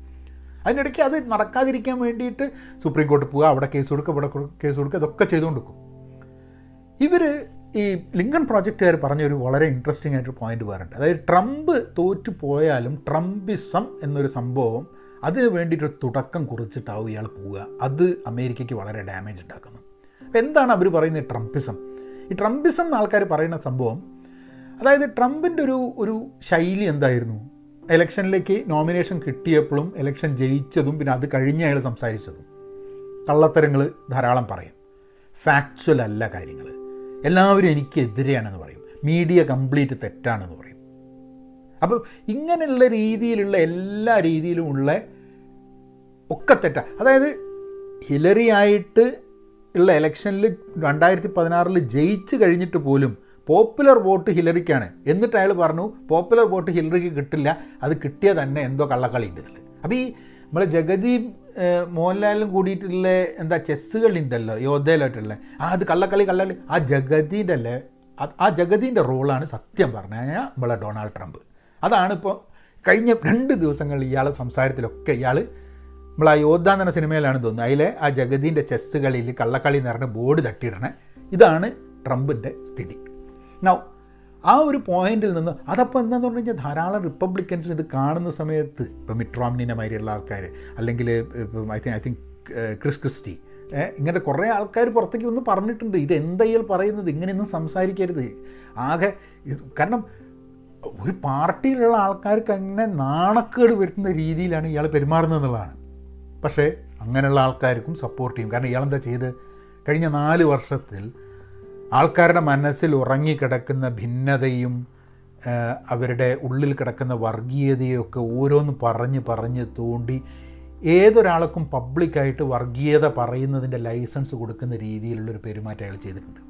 അതിനിടയ്ക്ക് അത് നടക്കാതിരിക്കാൻ വേണ്ടിയിട്ട് സുപ്രീം കോർട്ടിൽ പോവുക അവിടെ കേസ് കൊടുക്കുക ഇവിടെ കേസ് കൊടുക്കുക ഇതൊക്കെ ചെയ്തുകൊണ്ട് വെക്കും ഇവർ ഈ ലിങ്കൺ പ്രോജക്റ്റുകാർ പറഞ്ഞൊരു വളരെ ഇൻട്രസ്റ്റിംഗ് ആയിട്ടൊരു പോയിന്റ് വേറുണ്ട്. അതായത് ട്രംപ് തോറ്റു പോയാലും ട്രംപിസം എന്നൊരു സംഭവം അതിന് വേണ്ടിയിട്ടൊരു തുടക്കം കുറിച്ചിട്ടാവും ഇയാൾ പോവുക. അത് അമേരിക്കയ്ക്ക് വളരെ ഡാമേജ് ഉണ്ടാക്കുന്നു. അപ്പോൾ എന്താണ് അവർ പറയുന്നത് ട്രംപിസം? ഈ ട്രംപിസം എന്ന ആൾക്കാർ പറയുന്ന സംഭവം അതായത് ട്രംപിന്റെ ഒരു ഒരു ശൈലി എന്തായിരുന്നു? ഇലക്ഷനിലേക്ക് നോമിനേഷൻ കിട്ടിയപ്പോഴും ഇലക്ഷൻ ജയിച്ചതും പിന്നെ അത് കഴിഞ്ഞ് അയാൾ സംസാരിച്ചതും. കള്ളത്തരങ്ങൾ ധാരാളം പറയും. ഫാക്ച്വൽ അല്ല കാര്യങ്ങൾ എല്ലാവരും എനിക്കെതിരെയാണെന്ന് പറയും. മീഡിയ കംപ്ലീറ്റ് തെറ്റാണെന്ന് പറയും. അപ്പം ഇങ്ങനെയുള്ള രീതിയിലുള്ള എല്ലാ രീതിയിലുമുള്ള ഒക്കെ തെറ്റാണ് അതായത് ഹിലറി ആയിട്ട് ഉള്ള ഇലക്ഷനിൽ രണ്ടായിരത്തി പതിനാറിൽ ജയിച്ച് കഴിഞ്ഞിട്ട് പോലും പോപ്പുലർ വോട്ട് ഹിലറിക്കാണ്. എന്നിട്ട് അയാൾ പറഞ്ഞു പോപ്പുലർ വോട്ട് ഹിലറിക്ക് കിട്ടില്ല അത് കിട്ടിയ തന്നെ എന്തോ കള്ളക്കളി ഉണ്ട്. ഇതിൽ അപ്പോൾ ഈ നമ്മളെ ജഗദീപ് മോഹൻലാലും കൂടിയിട്ടുള്ള എന്താ ചെസ്സുകളുണ്ടല്ലോ യോദ്ധയിലായിട്ടുള്ള ആ അത് കള്ളക്കളി കള്ളക്കളി ആ ജഗതിന്റെ അല്ലേ ആ ജഗതിന്റെ റോളാണ് സത്യം പറഞ്ഞു കഴിഞ്ഞാൽ നമ്മളെ ഡൊണാൾഡ് ട്രംപ്. അതാണ് ഇപ്പോൾ കഴിഞ്ഞ രണ്ട് ദിവസങ്ങളിൽ ഇയാളെ സംസാരത്തിലൊക്കെ ഇയാൾ നമ്മൾ യോദ്ധ എന്ന സിനിമയിലാണ് തോന്നുന്നത്. അതിലെ ആ ജഗതിന്റെ ചെസ്സ് കളിയിൽ കള്ളക്കളി എന്ന് പറഞ്ഞ ബോർഡ് തട്ടിയിടണേ. ഇതാണ് ട്രംപിന്റെ സ്ഥിതി. നൗ ആ ഒരു പോയിന്റിൽ നിന്ന് അതപ്പോൾ എന്താണെന്ന് പറഞ്ഞു കഴിഞ്ഞാൽ ധാരാളം റിപ്പബ്ലിക്കൻസിൽ ഇത് കാണുന്ന സമയത്ത് ഇപ്പോൾ മിട്രോമിനിനെ മാതിരിയുള്ള ആൾക്കാർ അല്ലെങ്കിൽ ഇപ്പം I think I think Chris Christie ഇങ്ങനത്തെ കുറേ ആൾക്കാർ പുറത്തേക്ക് വന്ന് പറഞ്ഞിട്ടുണ്ട്. ഇത് എന്താ ഇയാൾ പറയുന്നത്? ഇങ്ങനെയൊന്നും സംസാരിക്കരുത്. ആകെ കാരണം ഒരു പാർട്ടിയിലുള്ള ആൾക്കാർക്ക് അങ്ങനെ നാണക്കേട് വരുത്തുന്ന രീതിയിലാണ് ഇയാൾ പെരുമാറുന്നത് എന്നുള്ളതാണ്. പക്ഷേ അങ്ങനെയുള്ള ആൾക്കാർക്കും സപ്പോർട്ട് ചെയ്യും. കാരണം ഇയാളെന്താ ചെയ്ത്? കഴിഞ്ഞ നാല് വർഷത്തിൽ ആൾക്കാരുടെ മനസ്സിൽ ഉറങ്ങിക്കിടക്കുന്ന ഭിന്നതയും അവരുടെ ഉള്ളിൽ കിടക്കുന്ന വർഗീയതയൊക്കെ ഓരോന്ന് പറഞ്ഞ് പറഞ്ഞ് തോണ്ടി ഏതൊരാൾക്കും പബ്ലിക്കായിട്ട് വർഗീയത പറയുന്നതിന്റെ ലൈസൻസ് കൊടുക്കുന്ന രീതിയിലുള്ളൊരു പെരുമാറ്റം അയാൾ ചെയ്തിട്ടുണ്ട്.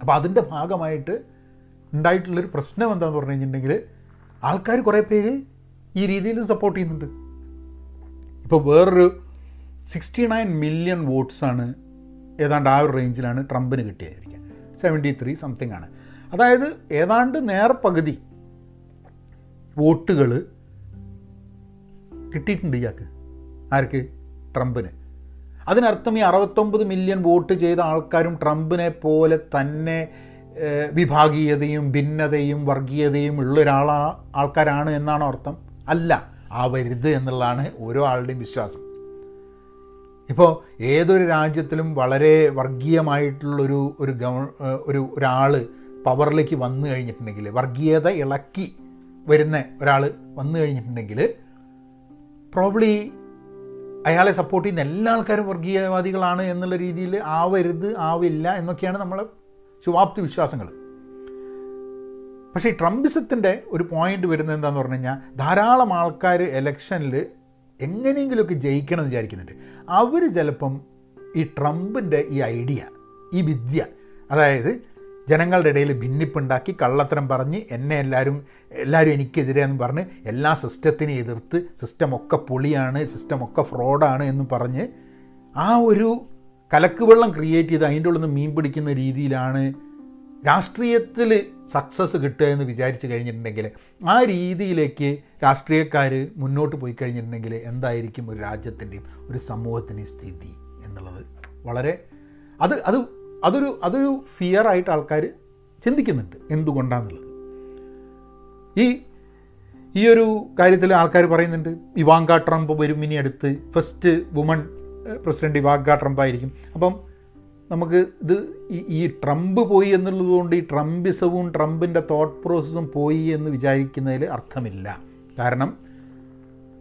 അപ്പോൾ അതിന്റെ ഭാഗമായിട്ട് ഉണ്ടായിട്ടുള്ളൊരു പ്രശ്നം എന്താണെന്ന് പറഞ്ഞു കഴിഞ്ഞിട്ടുണ്ടെങ്കിൽ ആൾക്കാർ കുറേ പേര് ഈ രീതിയിൽ സപ്പോർട്ട് ചെയ്യുന്നുണ്ട്. ഇപ്പോൾ വേറൊരു സിക്സ്റ്റി നയൻ മില്യൺ വോട്ട്സാണ് ഏതാണ്ട് ആ ഒരു റേഞ്ചിലാണ് ട്രംപിന് കിട്ടിയതായിരിക്കുക സെവന്റി ത്രീ സംതിങ് ആണ്. അതായത് ഏതാണ്ട് നേർപകുതി വോട്ടുകൾ കിട്ടിയിട്ടുണ്ട് ഇയാൾക്ക്. ആർക്ക്? ട്രംപിന്. അതിനർത്ഥം ഈ അറുപത്തൊമ്പത് മില്യൺ വോട്ട് ചെയ്ത ആൾക്കാരും ട്രംപിനെ പോലെ തന്നെ വിഭാഗീയതയും ഭിന്നതയും വർഗീയതയും ഉള്ള ഒരാളാ ആൾക്കാരാണ് എന്നാണോ അർത്ഥം. അല്ല. ആവരുത് എന്നുള്ളതാണ് ഓരോ ആളുടെയും വിശ്വാസം. ഇപ്പോൾ ഏതൊരു രാജ്യത്തിലും വളരെ വർഗീയമായിട്ടുള്ളൊരു ഒരു ഗവ ഒരു ഒരാൾ പവറിലേക്ക് വന്നു കഴിഞ്ഞിട്ടുണ്ടെങ്കിൽ വർഗീയത ഇളക്കി വരുന്ന ഒരാൾ വന്നു കഴിഞ്ഞിട്ടുണ്ടെങ്കിൽ പ്രോബ്ലി അയാളെ സപ്പോർട്ട് ചെയ്യുന്ന എല്ലാ ആൾക്കാരും വർഗീയവാദികളാണ് എന്നുള്ള രീതിയിൽ ആവരുത് ആവില്ല എന്നൊക്കെയാണ് നമ്മളെ ശുഭാപ്തി വിശ്വാസങ്ങൾ പക്ഷേ ഈ ട്രംപിസത്തിന്റെ ഒരു പോയിന്റ് വരുന്നത് എന്താണെന്ന് പറഞ്ഞു കഴിഞ്ഞാൽ ധാരാളം ആൾക്കാർ എലക്ഷനിൽ എങ്ങനെയെങ്കിലുമൊക്കെ ജയിക്കണം എന്ന് വിചാരിക്കുന്നുണ്ട്. അവർ ചിലപ്പം ഈ ട്രംപിന്റെ ഈ ഐഡിയ ഈ വിദ്യ അതായത് ജനങ്ങളുടെ ഇടയിൽ ഭിന്നിപ്പുണ്ടാക്കി കള്ളത്തരം പറഞ്ഞ് എന്നെ എല്ലാവരും എല്ലാവരും എനിക്കെതിരെ എന്ന് പറഞ്ഞ് എല്ലാ സിസ്റ്റത്തിനെ എതിർത്ത് സിസ്റ്റമൊക്കെ പൊളിയാണ് സിസ്റ്റമൊക്കെ ഫ്രോഡാണ് എന്ന് പറഞ്ഞ് ആ ഒരു കലക്ക് വെള്ളം ക്രിയേറ്റ് ചെയ്ത് അതിന്റെ ഉള്ളിൽ നിന്ന് മീൻ പിടിക്കുന്ന രീതിയിലാണ് രാഷ്ട്രീയത്തിൽ സക്സസ് കിട്ടുക എന്ന് വിചാരിച്ച് കഴിഞ്ഞിട്ടുണ്ടെങ്കിൽ ആ രീതിയിലേക്ക് രാഷ്ട്രീയക്കാർ മുന്നോട്ട് പോയി കഴിഞ്ഞിട്ടുണ്ടെങ്കിൽ എന്തായിരിക്കും ഒരു രാജ്യത്തിന്റെയും ഒരു സമൂഹത്തിന്റെയും സ്ഥിതി എന്നുള്ളത്. വളരെ അത് അത് അതൊരു അതൊരു ഫിയർ ആയിട്ട് ആൾക്കാർ ചിന്തിക്കുന്നുണ്ട് എന്തുകൊണ്ടാണെന്നുള്ളത് ഈ ഈ ഒരു കാര്യത്തിൽ ആൾക്കാർ പറയുന്നുണ്ട് ഇവാങ്ക ട്രംപ് വരും ഇനി അടുത്ത് first woman president Ivanka Trump ആയിരിക്കും അപ്പം നമുക്ക് ഇത് ഈ- ട്രംപ് പോയി എന്നുള്ളത് കൊണ്ട് ഈ ട്രംപിസവും ട്രംപിന്റെ തോട്ട് പ്രോസസ്സും പോയി എന്ന് വിചാരിക്കുന്നതിൽ അർത്ഥമില്ല. കാരണം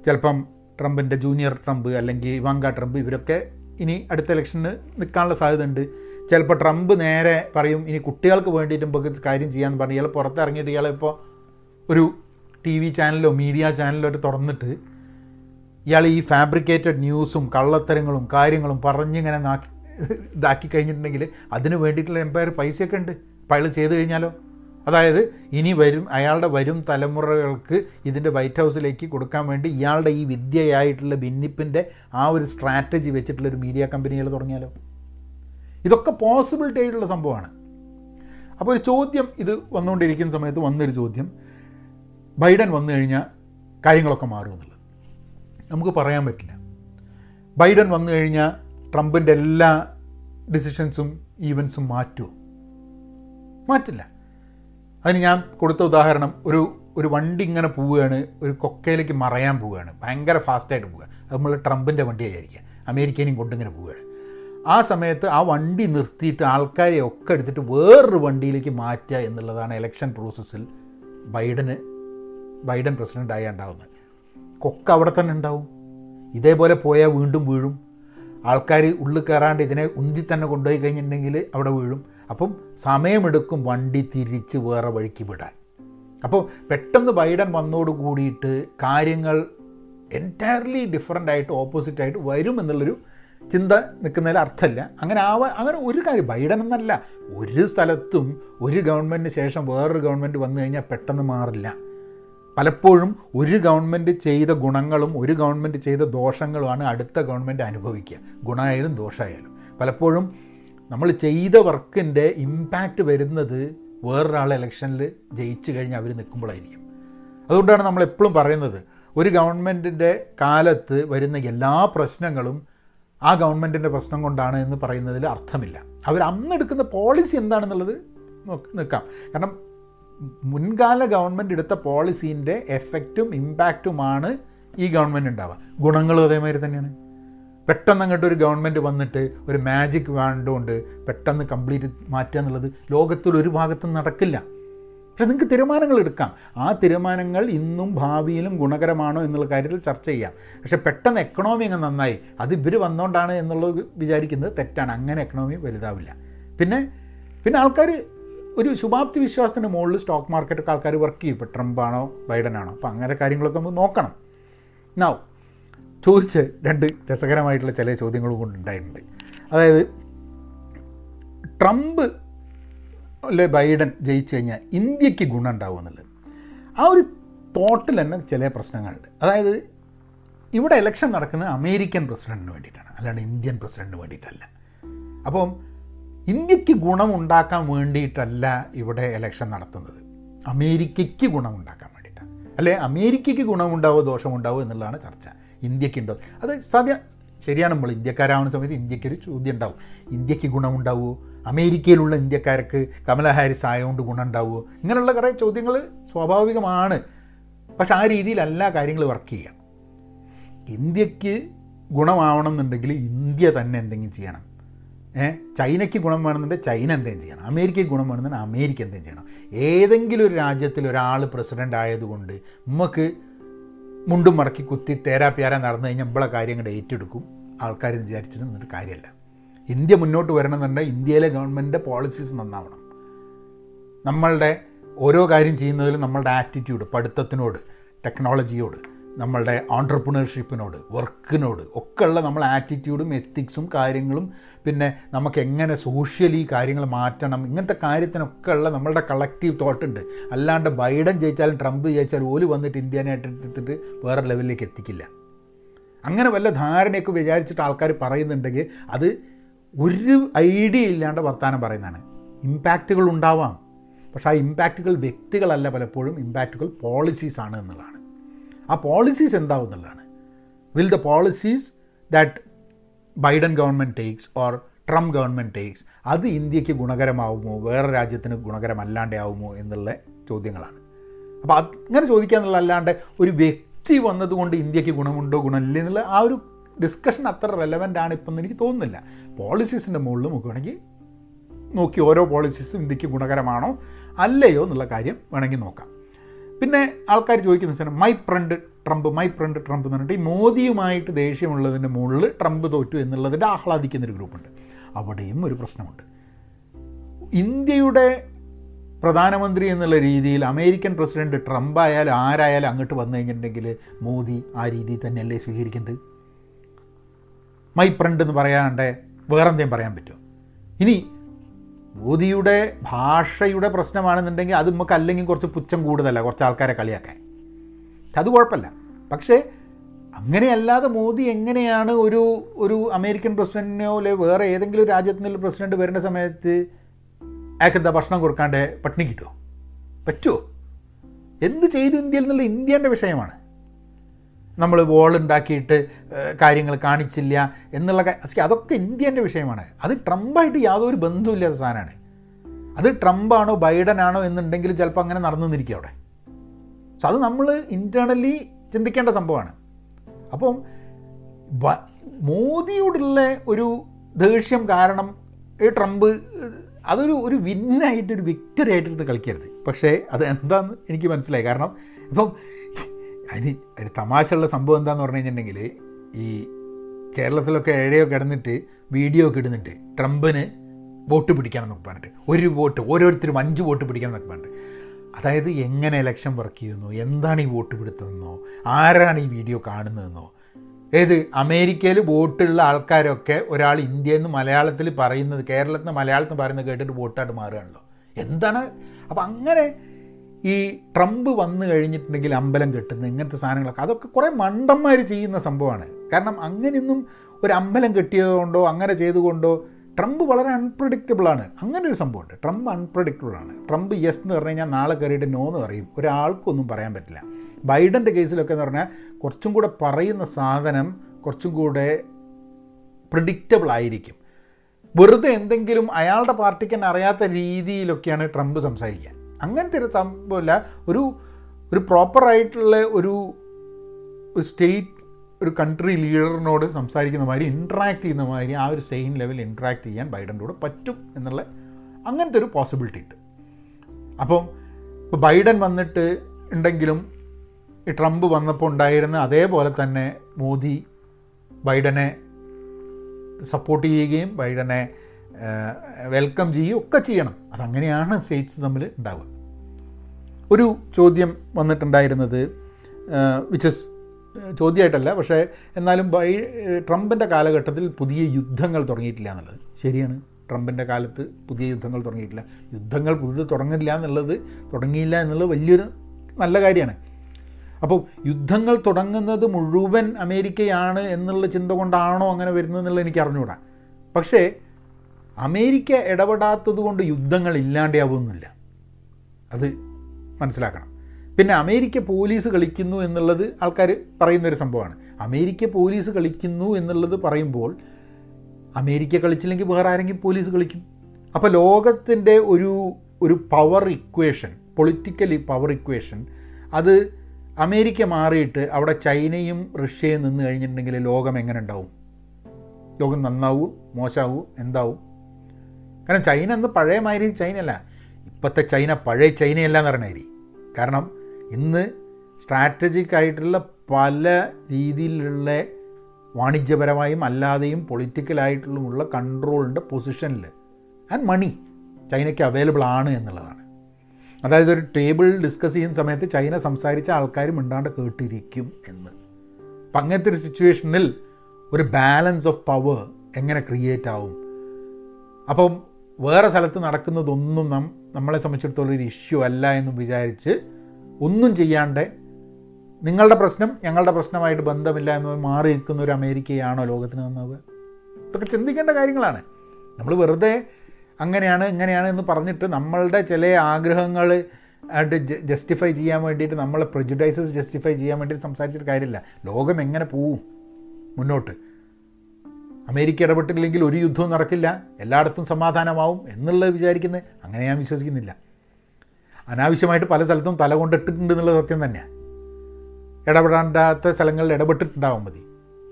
ചിലപ്പം ട്രംപിന്റെ ജൂനിയർ ട്രംപ് അല്ലെങ്കിൽ ഇവാങ്ക ട്രംപ് ഇവരൊക്കെ ഇനി അടുത്ത ഇലക്ഷന് നിൽക്കാനുള്ള സാധ്യത ഉണ്ട് ചിലപ്പോൾ ട്രംപ് നേരെ പറയും ഇനി കുട്ടികൾക്ക് വേണ്ടിയിട്ട് നമുക്ക് കാര്യം ചെയ്യാമെന്ന് പറഞ്ഞ് ഇയാൾ പുറത്തിറങ്ങിയിട്ട് ഇയാളെ ഇപ്പോൾ ഒരു ടി വി ചാനലോ മീഡിയ ചാനലോ ഒക്കെ തുറന്നിട്ട് ഇയാൾ ഈ ഫാബ്രിക്കേറ്റഡ് ന്യൂസും കള്ളത്തരങ്ങളും കാര്യങ്ങളും പറഞ്ഞിങ്ങനെ നാക്കി ഇതാക്കി കഴിഞ്ഞിട്ടുണ്ടെങ്കിൽ അതിന് വേണ്ടിയിട്ടുള്ള എംപയർ പൈസയൊക്കെ ഉണ്ട്. അപ്പോൾ അയാൾ ചെയ്ത് കഴിഞ്ഞാലോ? അതായത് ഇനി വരും അയാളുടെ വരും തലമുറകൾക്ക് ഇതിന്റെ വൈറ്റ് ഹൗസിലേക്ക് കൊടുക്കാൻ വേണ്ടി ഇയാളുടെ ഈ വിദ്യയായിട്ടുള്ള ഭിന്നിപ്പിന്റെ ആ ഒരു സ്ട്രാറ്റജി വെച്ചിട്ടുള്ളൊരു മീഡിയ കമ്പനികൾ തുടങ്ങിയാലോ? ഇതൊക്കെ പോസിബിലിറ്റി ആയിട്ടുള്ള സംഭവമാണ്. അപ്പോൾ ഒരു ചോദ്യം ഇത് വന്നുകൊണ്ടിരിക്കുന്ന സമയത്ത് വന്നൊരു ചോദ്യം. ബൈഡൻ വന്നു കഴിഞ്ഞാൽ കാര്യങ്ങളൊക്കെ മാറുമെന്നുള്ളത് നമുക്ക് പറയാൻ പറ്റില്ല. ബൈഡൻ വന്നു കഴിഞ്ഞാൽ ട്രംപിന്റെ എല്ലാ ഡിസിഷൻസും ഈവൻസും മാറ്റുമോ മാറ്റില്ല. അതിന് ഞാൻ കൊടുത്ത ഉദാഹരണം ഒരു ഒരു വണ്ടി ഇങ്ങനെ പോവുകയാണ് ഒരു കൊക്കയിലേക്ക് മറയാൻ പോവുകയാണ് ഭയങ്കര ഫാസ്റ്റായിട്ട് പോവുക. അത് നമ്മൾ ട്രംപിന്റെ വണ്ടി ആയിരിക്കുക. അമേരിക്കനെയും കൊണ്ടിങ്ങനെ പോവുകയാണ്. ആ സമയത്ത് ആ വണ്ടി നിർത്തിയിട്ട് ആൾക്കാരെ ഒക്കെ എടുത്തിട്ട് വേറൊരു വണ്ടിയിലേക്ക് മാറ്റുക എന്നുള്ളതാണ് ഇലക്ഷൻ പ്രോസസ്സിൽ ബൈഡന് ബൈഡൻ പ്രസിഡന്റായി ഉണ്ടാവുന്നത്. കൊക്ക അവിടെ തന്നെ ഉണ്ടാവും. ഇതേപോലെ പോയാൽ വീണ്ടും വീഴും. ആൾക്കാർ ഉള്ളിൽ കയറാണ്ട് ഇതിനെ ഉന്തി തന്നെ കൊണ്ടുപോയി കഴിഞ്ഞിട്ടുണ്ടെങ്കിൽ അവിടെ വീഴും. അപ്പം സമയമെടുക്കും വണ്ടി തിരിച്ച് വേറെ വഴിക്ക് വിടാൻ. അപ്പോൾ പെട്ടെന്ന് ബൈഡൻ വന്നോട് കൂടിയിട്ട് കാര്യങ്ങൾ എന്റയർലി ഡിഫറെന്റ് ആയിട്ട് ഓപ്പോസിറ്റ് ആയിട്ട് വരും എന്നുള്ളൊരു ചിന്ത നിൽക്കുന്നതിൽ അർത്ഥമില്ല. അങ്ങനെ ആവാൻ അങ്ങനെ ഒരു കാര്യം ബൈഡൻ എന്നല്ല. ഒരു സ്ഥലത്തും ഒരു ഗവൺമെന്റിന് ശേഷം വേറൊരു ഗവൺമെന്റ് വന്നു കഴിഞ്ഞാൽ പെട്ടെന്ന് മാറില്ല. പലപ്പോഴും ഒരു ഗവൺമെന്റ് ചെയ്ത ഗുണങ്ങളും ഒരു ഗവൺമെന്റ് ചെയ്ത ദോഷങ്ങളുമാണ് അടുത്ത ഗവൺമെന്റ് അനുഭവിക്കുക. ഗുണമായാലും ദോഷമായാലും. പലപ്പോഴും നമ്മൾ ചെയ്ത വർക്കിന്റെ ഇമ്പാക്റ്റ് വരുന്നത് വേറൊരാൾ ഇലക്ഷനിൽ ജയിച്ചു കഴിഞ്ഞ് അവർ നിൽക്കുമ്പോഴായിരിക്കും അതുകൊണ്ടാണ് നമ്മൾ എപ്പോഴും പറയുന്നത് ഒരു ഗവൺമെന്റിന്റെ കാലത്ത് വരുന്ന എല്ലാ പ്രശ്നങ്ങളും ആ ഗവൺമെന്റിന്റെ പ്രശ്നം കൊണ്ടാണ് എന്ന് പറയുന്നതിൽ അർത്ഥമില്ല. അവർ അന്നെടുക്കുന്ന പോളിസി എന്താണെന്നുള്ളത് നോക്ക് കാരണം മുൻകാല ഗവൺമെന്റ് എടുത്ത പോളിസീന്റെ എഫക്റ്റും ഇമ്പാക്റ്റുമാണ് ഈ ഗവൺമെന്റ് ഉണ്ടാവുക. ഗുണങ്ങളും അതേമാതിരി തന്നെയാണ്. പെട്ടെന്ന് അങ്ങോട്ട് ഒരു ഗവൺമെന്റ് വന്നിട്ട് ഒരു മാജിക് വേണ്ടുകൊണ്ട് പെട്ടെന്ന് കംപ്ലീറ്റ് മാറ്റുക എന്നുള്ളത് ലോകത്തിൽ ഒരു ഭാഗത്തും നടക്കില്ല. പക്ഷെ നിങ്ങൾക്ക് തീരുമാനങ്ങൾ എടുക്കാം. ആ തീരുമാനങ്ങൾ ഇന്നും ഭാവിയിലും ഗുണകരമാണോ എന്നുള്ള കാര്യത്തിൽ ചർച്ച ചെയ്യാം. പക്ഷെ പെട്ടെന്ന് എക്കണോമി അങ്ങ് നന്നായി അത് ഇവർ വന്നുകൊണ്ടാണ് എന്നുള്ളത് വിചാരിക്കുന്നത് തെറ്റാണ്. അങ്ങനെ എക്കണോമി വലുതാവില്ല. പിന്നെ പിന്നെ ആൾക്കാർ ഒരു ശുഭാപ്തി വിശ്വാസത്തിന്റെ മുകളിൽ സ്റ്റോക്ക് മാർക്കറ്റൊക്കെ ആൾക്കാർ വർക്ക് ചെയ്യും. ഇപ്പോൾ ട്രംപാണോ ബൈഡനാണോ അപ്പോൾ അങ്ങനെ കാര്യങ്ങളൊക്കെ നമ്മൾ നോക്കണം. നാവ് ചോദിച്ച് രണ്ട് രസകരമായിട്ടുള്ള ചില ചോദ്യങ്ങളും കൊണ്ടുണ്ടായിട്ടുണ്ട് അതായത് ട്രംപ് അല്ലെ ബൈഡൻ ജയിച്ചു കഴിഞ്ഞാൽ ഇന്ത്യയ്ക്ക് ഗുണം ഉണ്ടാവും എന്നുള്ളത്. ആ ഒരു തോട്ടിൽ തന്നെ ചില പ്രശ്നങ്ങളുണ്ട്. അതായത് ഇവിടെ ഇലക്ഷൻ നടക്കുന്നത് അമേരിക്കൻ പ്രസിഡന്റിന് വേണ്ടിയിട്ടാണ്. അല്ലാണ്ട് ഇന്ത്യൻ പ്രസിഡന്റിന് വേണ്ടിയിട്ടല്ല. അപ്പം ഇന്ത്യയ്ക്ക് ഗുണമുണ്ടാക്കാൻ വേണ്ടിയിട്ടല്ല ഇവിടെ ഇലക്ഷൻ നടത്തുന്നത്. അമേരിക്കയ്ക്ക് ഗുണമുണ്ടാക്കാൻ വേണ്ടിയിട്ടാണ്. അല്ലെ? അമേരിക്കയ്ക്ക് ഗുണമുണ്ടാവോ ദോഷമുണ്ടാവോ എന്നുള്ളതാണ് ചർച്ച. ഇന്ത്യക്കുണ്ടോ അത് സാധ്യ ശരിയാണ് നമ്മൾ. ഇന്ത്യക്കാരാവുന്ന സമയത്ത് ഇന്ത്യക്കൊരു ചോദ്യം ഉണ്ടാവും. ഇന്ത്യയ്ക്ക് ഗുണമുണ്ടാവുമോ അമേരിക്കയിലുള്ള ഇന്ത്യക്കാർക്ക് കമല ഹാരിസ് ആയതുകൊണ്ട് ഗുണമുണ്ടാവുമോ ഇങ്ങനെയുള്ള കുറേ ചോദ്യങ്ങൾ സ്വാഭാവികമാണ്. പക്ഷെ ആ രീതിയിലല്ല കാര്യങ്ങൾ വർക്ക് ചെയ്യുക. ഇന്ത്യയ്ക്ക് ഗുണമാവണം എന്നുണ്ടെങ്കിൽ ഇന്ത്യ തന്നെ എന്തെങ്കിലും ചെയ്യണം. ചൈനയ്ക്ക് ഗുണം വേണമെന്നുണ്ടെങ്കിൽ ചൈന എന്തെങ്കിലും ചെയ്യണം. അമേരിക്കയ്ക്ക് ഗുണം വേണമെന്നുണ്ടെങ്കിൽ അമേരിക്ക എന്തെങ്കിലും ചെയ്യണം. ഏതെങ്കിലും ഒരു രാജ്യത്തിൽ ഒരാൾ പ്രസിഡന്റ് ആയതുകൊണ്ട് നമുക്ക് മുണ്ടും മടക്കി കുത്തി തേരാ പ്യാര നടന്നു കഴിഞ്ഞാൽ നമ്മളെ കാര്യങ്ങൾ ഏറ്റെടുക്കും. ആൾക്കാർ വിചാരിച്ചിട്ട് കാര്യമല്ല ഇന്ത്യ മുന്നോട്ട് വരണമെന്നുണ്ടെങ്കിൽ ഇന്ത്യയിലെ ഗവൺമെന്റിന്റെ പോളിസീസ് നന്നാവണം. നമ്മളുടെ ഓരോ കാര്യം ചെയ്യുന്നതിലും നമ്മളുടെ ആറ്റിറ്റ്യൂഡ് പഠിത്തത്തിനോട് ടെക്നോളജിയോട് നമ്മളുടെ ഓൺട്രപ്രണർഷിപ്പിനോട് വർക്കിനോട് ഒക്കെയുള്ള നമ്മൾ ആറ്റിറ്റ്യൂഡും എത്തിക്സും കാര്യങ്ങളും പിന്നെ നമുക്ക് എങ്ങനെ സോഷ്യലി കാര്യങ്ങൾ മാറ്റണം ഇങ്ങനത്തെ കാര്യത്തിനൊക്കെ ഉള്ള നമ്മളുടെ കളക്റ്റീവ് തോട്ടുണ്ട് അല്ലാണ്ട് ബൈഡൻ ജയിച്ചാലും ട്രംപ് ജയിച്ചാലും ഓൽ വന്നിട്ട് ഇന്ത്യനെ എടുത്തിട്ട് വേറെ ലെവലിലേക്ക് എത്തിക്കില്ല. അങ്ങനെ വല്ല ധാരണയൊക്കെ വിചാരിച്ചിട്ട് ആൾക്കാർ പറയുന്നുണ്ടെങ്കിൽ അത് ഒരു ഐഡിയ ഇല്ലാണ്ട് വർത്തമാനം പറയുന്നതാണ്. ഇമ്പാക്റ്റുകൾ ഉണ്ടാവാം. പക്ഷേ ആ ഇമ്പാക്റ്റുകൾ വ്യക്തികളല്ല പലപ്പോഴും ഇമ്പാക്റ്റുകൾ ആണ് എന്നുള്ളതാണ്. ആ പോളിസീസ് എന്താവും എന്നുള്ളതാണ്. Will the policies that Biden government takes or Trump government takes അത് ഇന്ത്യയ്ക്ക് ഗുണകരമാവുമോ വേറെ രാജ്യത്തിന് ഗുണകരമല്ലാണ്ടേ ആവുമോ എന്നുള്ള ചോദ്യങ്ങളാണ്. അപ്പോൾ അങ്ങനെ ചോദിക്കുക അല്ലാണ്ട് ഒരു വ്യക്തി വന്നതുകൊണ്ട് ഇന്ത്യയ്ക്ക് ഗുണമുണ്ടോ ഗുണമില്ല എന്നുള്ള ആ ഒരു ഡിസ്കഷൻ അത്ര റെലവന്റ് ആണ് ഇപ്പം എനിക്ക് തോന്നുന്നില്ല. പോളിസീസിന്റെ മുകളിൽ നോക്കുകയാണെങ്കിൽ നോക്കി ഓരോ പോളിസീസും ഇന്ത്യയ്ക്ക് ഗുണകരമാണോ അല്ലയോ എന്നുള്ള കാര്യം വേണമെങ്കിൽ നോക്കാം. പിന്നെ ആൾക്കാർ ചോദിക്കുന്ന സാധനം my friend Trump my friend Trump എന്ന് പറഞ്ഞിട്ട് ഈ മോദിയുമായിട്ട് ദേഷ്യമുള്ളതിന്റെ മുകളിൽ ട്രംപ് തോറ്റു എന്നുള്ളതിന്റെ ആഹ്ലാദിക്കുന്നൊരു ഗ്രൂപ്പുണ്ട്. അവിടെയും ഒരു പ്രശ്നമുണ്ട്. ഇന്ത്യയുടെ പ്രധാനമന്ത്രി എന്നുള്ള രീതിയിൽ അമേരിക്കൻ പ്രസിഡന്റ് ട്രംപ് ആയാലും ആരായാലും അങ്ങോട്ട് വന്നു കഴിഞ്ഞിട്ടുണ്ടെങ്കിൽ മോദി ആ രീതിയിൽ തന്നെയല്ലേ സ്വീകരിക്കേണ്ടത്? മൈ ഫ്രണ്ട് എന്ന് പറയാണ്ട് വേറെന്തെങ്കിലും പറയാൻ പറ്റുമോ? ഇനി മോദിയുടെ ഭാഷയുടെ പ്രശ്നമാണെന്നുണ്ടെങ്കിൽ അത് നമുക്ക് അല്ലെങ്കിൽ കുറച്ച് പുച്ഛം കൂടുതലല്ല കുറച്ച് ആൾക്കാരെ കളിയാക്കാൻ. അത് കുഴപ്പമില്ല. പക്ഷേ അങ്ങനെയല്ലാതെ മോദി എങ്ങനെയാണ് ഒരു ഒരു അമേരിക്കൻ പ്രസിഡന്റിനോ അല്ലെ വേറെ ഏതെങ്കിലും രാജ്യത്തു നിന്നുള്ള പ്രസിഡന്റ് വരുന്ന സമയത്ത് അയാൾക്ക് എന്താ ഭക്ഷണം കൊടുക്കാണ്ട് പട്ടിണി കിട്ടുമോ പറ്റുമോ എന്ത് ചെയ്തു ഇന്ത്യയിൽ നിന്നുള്ള ഇന്ത്യന്റെ വിഷയമാണ്. നമ്മൾ വോൾ ഉണ്ടാക്കിയിട്ട് കാര്യങ്ങൾ കാണിച്ചില്ല എന്നുള്ള അതൊക്കെ ഇന്ത്യന്റെ വിഷയമാണ്. അത് ട്രംപായിട്ട് യാതൊരു ബന്ധമില്ലാത്ത സാധനമാണ്. അത് ട്രംപാണോ ബൈഡനാണോ എന്നുണ്ടെങ്കിൽ ചിലപ്പോൾ അങ്ങനെ നടന്നു നിന്നിരിക്കും അവിടെ. സോ അത് നമ്മൾ ഇന്റേർണലി ചിന്തിക്കേണ്ട സംഭവമാണ്. അപ്പം മോദിയോടുള്ള ഒരു ദേഷ്യം കാരണം ഈ ട്രംപ് അതൊരു ഒരു വിന്നായിട്ട് ഒരു വിക്ടറി ആയിട്ട് കളിക്കരുത്. പക്ഷേ അത് എന്താണെന്ന് എനിക്ക് മനസ്സിലായി. കാരണം ഇപ്പം അതിന് അതിന് തമാശയുള്ള സംഭവം എന്താന്ന് പറഞ്ഞു കഴിഞ്ഞിട്ടുണ്ടെങ്കിൽ ഈ കേരളത്തിലൊക്കെ ഏഴയോ കിടന്നിട്ട് വീഡിയോ ഒക്കെ ഇടുന്നുണ്ട്. ട്രംപിന് വോട്ട് പിടിക്കണം എന്നൊക്കെ പറഞ്ഞിട്ട്. ഒരു വോട്ട് ഓരോരുത്തരും അഞ്ച് വോട്ട് പിടിക്കണം എന്നൊക്കെ പറഞ്ഞിട്ട്. അതായത് എങ്ങനെ ഇലക്ഷൻ വർക്ക് ചെയ്യുന്നു? എന്താണ് ഈ വോട്ട് പിടുത്തതെന്നോ? ആരാണ് ഈ വീഡിയോ കാണുന്നതെന്നോ? ഏത്? അമേരിക്കയിൽ വോട്ടുള്ള ആൾക്കാരൊക്കെ ഒരാൾ ഇന്ത്യയിൽ നിന്ന് മലയാളത്തിൽ പറയുന്നത് കേരളത്തിൽ നിന്ന് മലയാളത്തിൽ നിന്ന് പറയുന്നത് കേട്ടിട്ട് വോട്ടായിട്ട് മാറുകയാണല്ലോ. എന്താണ്? അപ്പം അങ്ങനെ ഈ ട്രംപ് വന്നു കഴിഞ്ഞിട്ടുണ്ടെങ്കിൽ അമ്പലം കെട്ടുന്ന ഇങ്ങനത്തെ സാധനങ്ങളൊക്കെ അതൊക്കെ കുറേ മണ്ടന്മാർ ചെയ്യുന്ന സംഭവമാണ്. കാരണം അങ്ങനെയൊന്നും ഒരു അമ്പലം കെട്ടിയതുകൊണ്ടോ അങ്ങനെ ചെയ്തുകൊണ്ടോ ട്രംപ് വളരെ അൺപ്രഡിക്റ്റബിളാണ് അങ്ങനെ ഒരു സംഭവമുണ്ട്. ട്രംപ് അൺപ്രഡിക്റ്റബിളാണ് ട്രംപ് യെസ് എന്ന് പറഞ്ഞു കഴിഞ്ഞാൽ നാളെ കയറിയിട്ട് നോ എന്ന് പറയും. ഒരാൾക്കൊന്നും പറയാൻ പറ്റില്ല. ബൈഡന്റെ കേസിലൊക്കെ എന്ന് പറഞ്ഞാൽ കുറച്ചും കൂടെ പറയുന്ന സാധനം കുറച്ചും കൂടെ പ്രിഡിക്റ്റബിൾ ആയിരിക്കും. വെറുതെ എന്തെങ്കിലും അയാളുടെ പാർട്ടിക്ക് തന്നെ അറിയാത്ത രീതിയിലൊക്കെയാണ് ട്രംപ് സംസാരിക്കുക അങ്ങനത്തെ ഒരു സംഭവമില്ല ഒരു ഒരു പ്രോപ്പറായിട്ടുള്ള ഒരു സ്റ്റേറ്റ് ഒരു കൺട്രി ലീഡറിനോട് സംസാരിക്കുന്ന മാതിരി ഇൻട്രാക്ട് ചെയ്യുന്ന മാതിരി ആ ഒരു സെയിം ലെവൽ ഇൻട്രാക്ട് ചെയ്യാൻ ബൈഡന്റെ കൂടെ പറ്റും എന്നുള്ള അങ്ങനത്തെ ഒരു പോസിബിലിറ്റി ഉണ്ട്. അപ്പം ഇപ്പോൾ ബൈഡൻ വന്നിട്ട് ഉണ്ടെങ്കിലും ഈ ട്രംപ് വന്നപ്പോൾ ഉണ്ടായിരുന്ന അതേപോലെ തന്നെ മോദി ബൈഡനെ സപ്പോർട്ട് ചെയ്യുകയും ബൈഡനെ വെൽക്കം ചെയ്യുകയും ഒക്കെ ചെയ്യണം. അതങ്ങനെയാണ് സ്റ്റേറ്റ്സ് തമ്മിൽ ഉണ്ടാവുക. ഒരു ചോദ്യം വന്നിട്ടുണ്ടായിരുന്നത് വിച്ച് ഇസ് ചോദ്യമായിട്ടല്ല പക്ഷേ എന്നാലും ബൈ ട്രംപിന്റെ കാലഘട്ടത്തിൽ പുതിയ യുദ്ധങ്ങൾ തുടങ്ങിയിട്ടില്ല എന്നുള്ളത്. ശരിയാണ്. ട്രംപിന്റെ കാലത്ത് പുതിയ യുദ്ധങ്ങൾ തുടങ്ങിയിട്ടില്ല. യുദ്ധങ്ങൾ പുതിയത് തുടങ്ങില്ല എന്നുള്ളത് തുടങ്ങിയില്ല എന്നുള്ളത് വലിയൊരു നല്ല കാര്യമാണ്. അപ്പോൾ യുദ്ധങ്ങൾ തുടങ്ങുന്നത് മുഴുവൻ അമേരിക്കയാണ് എന്നുള്ള ചിന്ത കൊണ്ടാണോ അങ്ങനെ വരുന്നത് എന്നുള്ളത് എനിക്ക് അറിഞ്ഞുകൂടാ. പക്ഷേ അമേരിക്ക ഇടപെടാത്തത് കൊണ്ട് യുദ്ധങ്ങൾ ഇല്ലാണ്ടാവുന്നില്ല. അത് മനസ്സിലാക്കണം. പിന്നെ അമേരിക്ക പോലീസ് കളിക്കുന്നു എന്നുള്ളത് ആൾക്കാർ പറയുന്നൊരു സംഭവമാണ്. അമേരിക്ക പോലീസ് കളിക്കുന്നു എന്നുള്ളത് പറയുമ്പോൾ അമേരിക്ക കളിച്ചില്ലെങ്കിൽ വേറെ ആരെങ്കിലും പോലീസ് കളിക്കും. അപ്പോൾ ലോകത്തിന്റെ ഒരു ഒരു power equation politically power equation അത് അമേരിക്ക മാറിയിട്ട് അവിടെ ചൈനയും റഷ്യയും നിന്ന് കഴിഞ്ഞിട്ടുണ്ടെങ്കിൽ ലോകം എങ്ങനെ ഉണ്ടാവും? ലോകം നന്നാവൂ മോശമാവും എന്താവും? കാരണം ചൈന എന്ന് പഴയ മാതിരി ചൈന അല്ല ഇപ്പോഴത്തെ ചൈന പഴയ ചൈനയല്ല എന്ന് പറഞ്ഞാൽ കാരണം ഇന്ന് സ്ട്രാറ്റജിക് ആയിട്ടുള്ള പല രീതിയിലുള്ള വാണിജ്യപരമായും അല്ലാതെയും പൊളിറ്റിക്കലായിട്ടുള്ള കൺട്രോളിന്റെ പൊസിഷനിൽ ആൻഡ് മണി ചൈനയ്ക്ക് അവൈലബിൾ ആണ് എന്നുള്ളതാണ്. അതായത് ഒരു ടേബിൾ ഡിസ്കസ് ചെയ്യുന്ന സമയത്ത് ചൈന സംസാരിച്ച ആൾക്കാരും മിണ്ടാണ്ട് കേട്ടിരിക്കും എന്ന്. അപ്പം അങ്ങനത്തെ ഒരു സിറ്റുവേഷനിൽ ഒരു ബാലൻസ് ഓഫ് പവർ എങ്ങനെ ക്രിയേറ്റ് ആവും? അപ്പം വേറെ സ്ഥലത്ത് നടക്കുന്നതൊന്നും നം നമ്മളെ സംബന്ധിച്ചിടത്തോളം ഒരു ഇഷ്യൂ അല്ല എന്നും വിചാരിച്ച് ഒന്നും ചെയ്യാണ്ട് നിങ്ങളുടെ പ്രശ്നം ഞങ്ങളുടെ പ്രശ്നമായിട്ട് ബന്ധമില്ല എന്ന് മാറി നിൽക്കുന്ന ഒരു അമേരിക്കയാണോ ലോകത്തിന് നന്നാവുക ഇതൊക്കെ ചിന്തിക്കേണ്ട കാര്യങ്ങളാണ്. നമ്മൾ വെറുതെ അങ്ങനെയാണ് ഇങ്ങനെയാണ് എന്ന് പറഞ്ഞിട്ട് നമ്മളുടെ ചില ആഗ്രഹങ്ങൾ ആയിട്ട് ജസ്റ്റിഫൈ ചെയ്യാൻ വേണ്ടിയിട്ട് നമ്മളെ പ്രജുഡൈസസ് ജസ്റ്റിഫൈ ചെയ്യാൻ വേണ്ടിയിട്ട് സംസാരിച്ചിട്ട് കാര്യമില്ല. ലോകം എങ്ങനെ പോവും മുന്നോട്ട്? അമേരിക്ക ഇടപെട്ടില്ലെങ്കിൽ ഒരു യുദ്ധവും നടക്കില്ല. എല്ലായിടത്തും സമാധാനമാവും എന്നുള്ളത് വിചാരിക്കുന്നത് അങ്ങനെ ഞാൻ വിശ്വസിക്കുന്നില്ല. അനാവശ്യമായിട്ട് പല സ്ഥലത്തും തല കൊണ്ടിട്ടിട്ടുണ്ട് എന്നുള്ള സത്യം തന്നെയാണ് ഇടപെടാണ്ടാത്ത സ്ഥലങ്ങളിൽ ഇടപെട്ടിട്ടുണ്ടാവും മതി.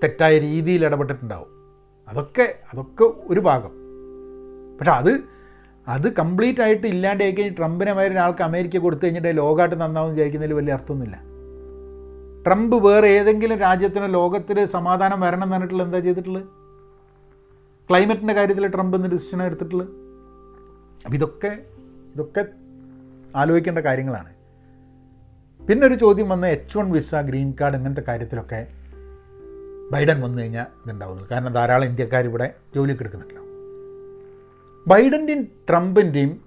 തെറ്റായ രീതിയിൽ ഇടപെട്ടിട്ടുണ്ടാവും. അതൊക്കെ അതൊക്കെ ഒരു ഭാഗം. പക്ഷെ അത് അത് കംപ്ലീറ്റ് ആയിട്ട് ഇല്ലാണ്ടായി കഴിഞ്ഞ് ട്രംപിനെ മാതിരി ഒരാൾക്ക് അമേരിക്ക കൊടുത്തു കഴിഞ്ഞിട്ട് ലോകമായിട്ട് നന്നാവും വിചാരിക്കുന്നതിൽ വലിയ അർത്ഥമൊന്നുമില്ല. ട്രംപ് വേറെ ഏതെങ്കിലും രാജ്യത്തിന് ലോകത്തിൽ സമാധാനം വരണം എന്ന് പറഞ്ഞിട്ടുള്ള എന്താ ചെയ്തിട്ടുള്ളത്? ക്ലൈമറ്റിന്റെ കാര്യത്തിൽ ട്രംപ് എന്ന് ഡിസിഷൻ എടുത്തിട്ടുള്ളത്? അപ്പം ഇതൊക്കെ ഇതൊക്കെ ആലോചിക്കേണ്ട കാര്യങ്ങളാണ്. പിന്നെ ഒരു ചോദ്യം വന്ന H one visa green card ഇങ്ങനത്തെ കാര്യത്തിലൊക്കെ ബൈഡൻ വന്നു കഴിഞ്ഞാൽ ഇതുണ്ടാവുന്നത്. കാരണം ധാരാളം ഇന്ത്യക്കാർ ഇവിടെ ജോലിക്ക് എടുക്കുന്നുണ്ടല്ലോ. ബൈഡന്റെയും ട്രംപിന്റെയും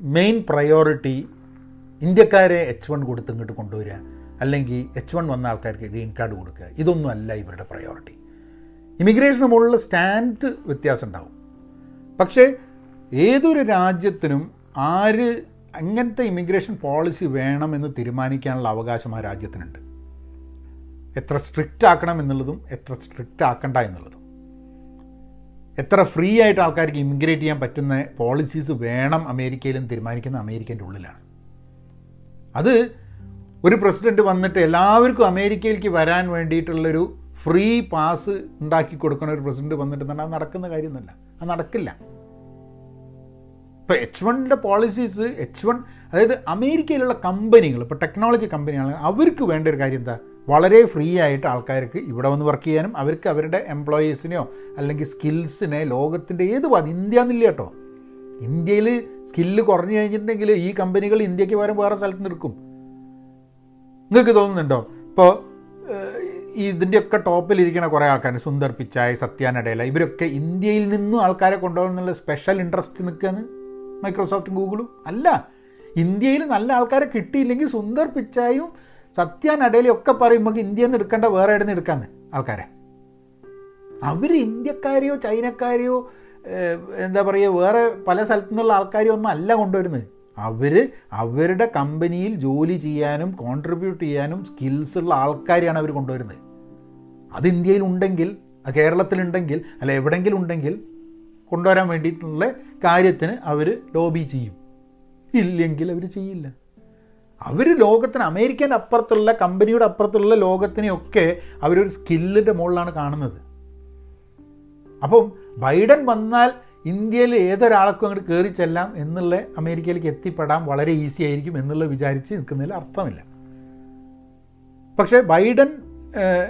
മെയിൻ പ്രയോറിറ്റി ഇന്ത്യക്കാരെ എച്ച് വൺ കൊടുത്ത് ഇങ്ങോട്ട് കൊണ്ടുവരിക. അല്ലെങ്കിൽ എച്ച് വൺ വന്ന ആൾക്കാർക്ക് ഗ്രീൻ കാർഡ് കൊടുക്കുക. ഇതൊന്നും അല്ല ഇവരുടെ പ്രയോറിറ്റി ഇമിഗ്രേഷന് മുകളിൽ സ്റ്റാൻഡ് വ്യത്യാസം ഉണ്ടാവും പക്ഷേ ഏതൊരു രാജ്യത്തിനും ആര് അങ്ങനത്തെ ഇമിഗ്രേഷൻ പോളിസി വേണമെന്ന് തീരുമാനിക്കാനുള്ള അവകാശം ആ രാജ്യത്തിനുണ്ട്. എത്ര സ്ട്രിക്റ്റ് ആക്കണം എന്നുള്ളതും എത്ര സ്ട്രിക്റ്റ് ആക്കണ്ട എന്നുള്ളതും. എത്ര ഫ്രീ ആയിട്ട് ആൾക്കാർക്ക് ഇമിഗ്രേറ്റ് ചെയ്യാൻ പറ്റുന്ന പോളിസീസ് വേണം അമേരിക്കയിലും തീരുമാനിക്കുന്ന അമേരിക്കന്റെ ഉള്ളിലാണ്. അത് ഒരു പ്രസിഡന്റ് വന്നിട്ട് എല്ലാവർക്കും അമേരിക്കയിലേക്ക് വരാൻ വേണ്ടിയിട്ടുള്ളൊരു ഫ്രീ പാസ് ഉണ്ടാക്കി കൊടുക്കണ ഒരു പ്രസിഡന്റ് വന്നിട്ട് തന്നെ അത് നടക്കുന്ന കാര്യമൊന്നുമല്ല. അത് നടക്കില്ല. ഇപ്പോൾ എച്ച് വണ്ണിന്റെ പോളിസീസ് എച്ച് വൺ അതായത് അമേരിക്കയിലുള്ള കമ്പനികൾ ഇപ്പോൾ ടെക്നോളജി കമ്പനികളാണ് അവർക്ക് വേണ്ട ഒരു കാര്യം എന്താ? വളരെ ഫ്രീ ആയിട്ട് ആൾക്കാർക്ക് ഇവിടെ വന്ന് വർക്ക് ചെയ്യാനും അവർക്ക് അവരുടെ എംപ്ലോയീസിനെയോ അല്ലെങ്കിൽ സ്കിൽസിനെ ലോകത്തിന്റെ ഏത് ഭാഗം ഇന്ത്യ എന്നില്ല കേട്ടോ. ഇന്ത്യയിൽ സ്കില്ല് കുറഞ്ഞു കഴിഞ്ഞിട്ടുണ്ടെങ്കിൽ ഈ കമ്പനികൾ ഇന്ത്യയ്ക്ക് പകരം വേറെ സ്ഥലത്ത് നിൽക്കും. നിങ്ങൾക്ക് തോന്നുന്നുണ്ടോ? ഇപ്പോൾ ഇതിന്റെയൊക്കെ ടോപ്പിലിരിക്കുന്ന കുറേ ആൾക്കാർ സുന്ദർ പിച്ചായ് സത്യാനടേല ഇവരൊക്കെ ഇന്ത്യയിൽ നിന്നും ആൾക്കാരെ കൊണ്ടുപോകുന്നുള്ള സ്പെഷ്യൽ ഇൻട്രസ്റ്റ് നിൽക്കുകയാണ് മൈക്രോസോഫ്റ്റും ഗൂഗിളും. അല്ല ഇന്ത്യയിൽ നല്ല ആൾക്കാരെ കിട്ടിയില്ലെങ്കിൽ സുന്ദർ പിച്ചായും സത്യാനടേലയും ഒക്കെ പറയുമ്പോൾ ഇന്ത്യയിൽ നിന്ന് എടുക്കേണ്ട വേറെ ഇടന്ന് എടുക്കാന്ന് ആൾക്കാരെ. അവർ ഇന്ത്യക്കാരെയോ ചൈനക്കാരെയോ എന്താ പറയുക വേറെ പല സ്ഥലത്തു നിന്നുള്ള ആൾക്കാരെയോ ഒന്നും അല്ല കൊണ്ടുവരുന്നത്. അവർ അവരുടെ കമ്പനിയിൽ ജോലി ചെയ്യാനും കോൺട്രിബ്യൂട്ട് ചെയ്യാനും സ്കിൽസ് ഉള്ള ആൾക്കാരെയാണ് അവർ കൊണ്ടുവരുന്നത്. അത് ഇന്ത്യയിലുണ്ടെങ്കിൽ കേരളത്തിലുണ്ടെങ്കിൽ അല്ല എവിടെയെങ്കിലും ഉണ്ടെങ്കിൽ കൊണ്ടുവരാൻ വേണ്ടിയിട്ടുള്ള കാര്യത്തിന് അവർ ലോബി ചെയ്യും. ഇല്ലെങ്കിൽ അവർ ചെയ്യില്ല. അവർ ലോകത്തിന് അമേരിക്കന്റെ അപ്പുറത്തുള്ള കമ്പനിയുടെ അപ്പുറത്തുള്ള ലോകത്തിനെയൊക്കെ അവരൊരു സ്കില്ലിന്റെ മുകളിലാണ് കാണുന്നത്. അപ്പം ബൈഡൻ വന്നാൽ ഇന്ത്യയിൽ ഏതൊരാൾക്കും അങ്ങോട്ട് കയറി ചെല്ലാം എന്നുള്ള അമേരിക്കയിലേക്ക് എത്തിപ്പെടാൻ വളരെ ഈസി ആയിരിക്കും എന്നുള്ള വിചാരിച്ച് നിൽക്കുന്നതിൽ അർത്ഥമില്ല. പക്ഷേ ബൈഡൻ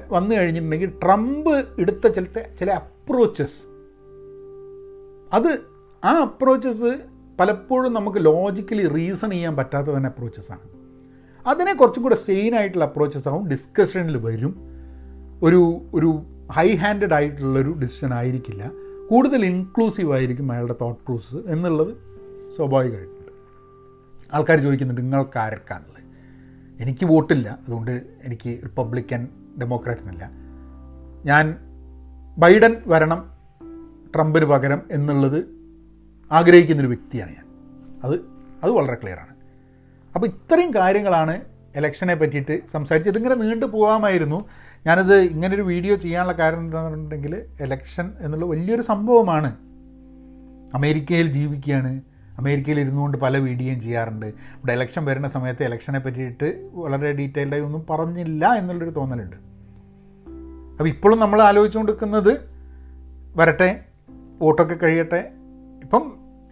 വന്നു കഴിഞ്ഞിട്ടുണ്ടെങ്കിൽ ട്രംപ് എടുത്ത ചില ചില അപ്രോച്ചസ് അത് ആ അപ്രോച്ചസ് പലപ്പോഴും നമുക്ക് ലോജിക്കലി റീസൺ ചെയ്യാൻ പറ്റാത്ത തന്നെ അപ്രോച്ചസാണ് അതിനെ കുറച്ചും കൂടെ സെയിൻ ആയിട്ടുള്ള അപ്രോച്ചസ് ആവും ഡിസ്കഷനിൽ വരും. ഒരു ഒരു ഹൈ ഹാൻഡഡ് ആയിട്ടുള്ളൊരു ഡിസിഷൻ ആയിരിക്കില്ല. കൂടുതൽ ഇൻക്ലൂസീവ് ആയിരിക്കും അയാളുടെ തോട്ട് പ്രോസസ്സ് എന്നുള്ളത് സ്വാഭാവികമായിട്ടുണ്ട് ആൾക്കാർ ചോദിക്കുന്നുണ്ട് നിങ്ങൾക്ക് ആരൊക്കെയാണുള്ളത് എനിക്ക് വോട്ടില്ല അതുകൊണ്ട് എനിക്ക് റിപ്പബ്ലിക്കൻ ഡെമോക്രാറ്റ് എന്നില്ല. ഞാൻ ബൈഡൻ വരണം ട്രംപിന് പകരം എന്നുള്ളത് ആഗ്രഹിക്കുന്നൊരു വ്യക്തിയാണ് ഞാൻ. അത് അത് വളരെ ക്ലിയറാണ് അപ്പോൾ ഇത്രയും കാര്യങ്ങളാണ് ഇലക്ഷനെ പറ്റിയിട്ട് സംസാരിച്ചത്. ഇതിങ്ങനെ നീണ്ടു പോകാമായിരുന്നു ഞാനത് ഇങ്ങനൊരു വീഡിയോ ചെയ്യാനുള്ള കാരണം പറഞ്ഞിട്ടുണ്ടെങ്കിൽ എലക്ഷൻ എന്നുള്ള വലിയൊരു സംഭവമാണ്. അമേരിക്കയിൽ ജീവിക്കുകയാണ്. അമേരിക്കയിൽ ഇരുന്നുകൊണ്ട് പല വീഡിയോയും ചെയ്യാറുണ്ട്. ഇവിടെ ഇലക്ഷൻ വരുന്ന സമയത്ത് ഇലക്ഷനെ പറ്റിയിട്ട് വളരെ ഡീറ്റെയിൽഡായി ഒന്നും പറഞ്ഞില്ല എന്നുള്ളൊരു തോന്നലുണ്ട്. അപ്പോൾ ഇപ്പോഴും നമ്മൾ ആലോചിച്ചുകൊണ്ടിരിക്കുന്നത് വരട്ടെ വോട്ടൊക്കെ കഴിയട്ടെ. ഇപ്പം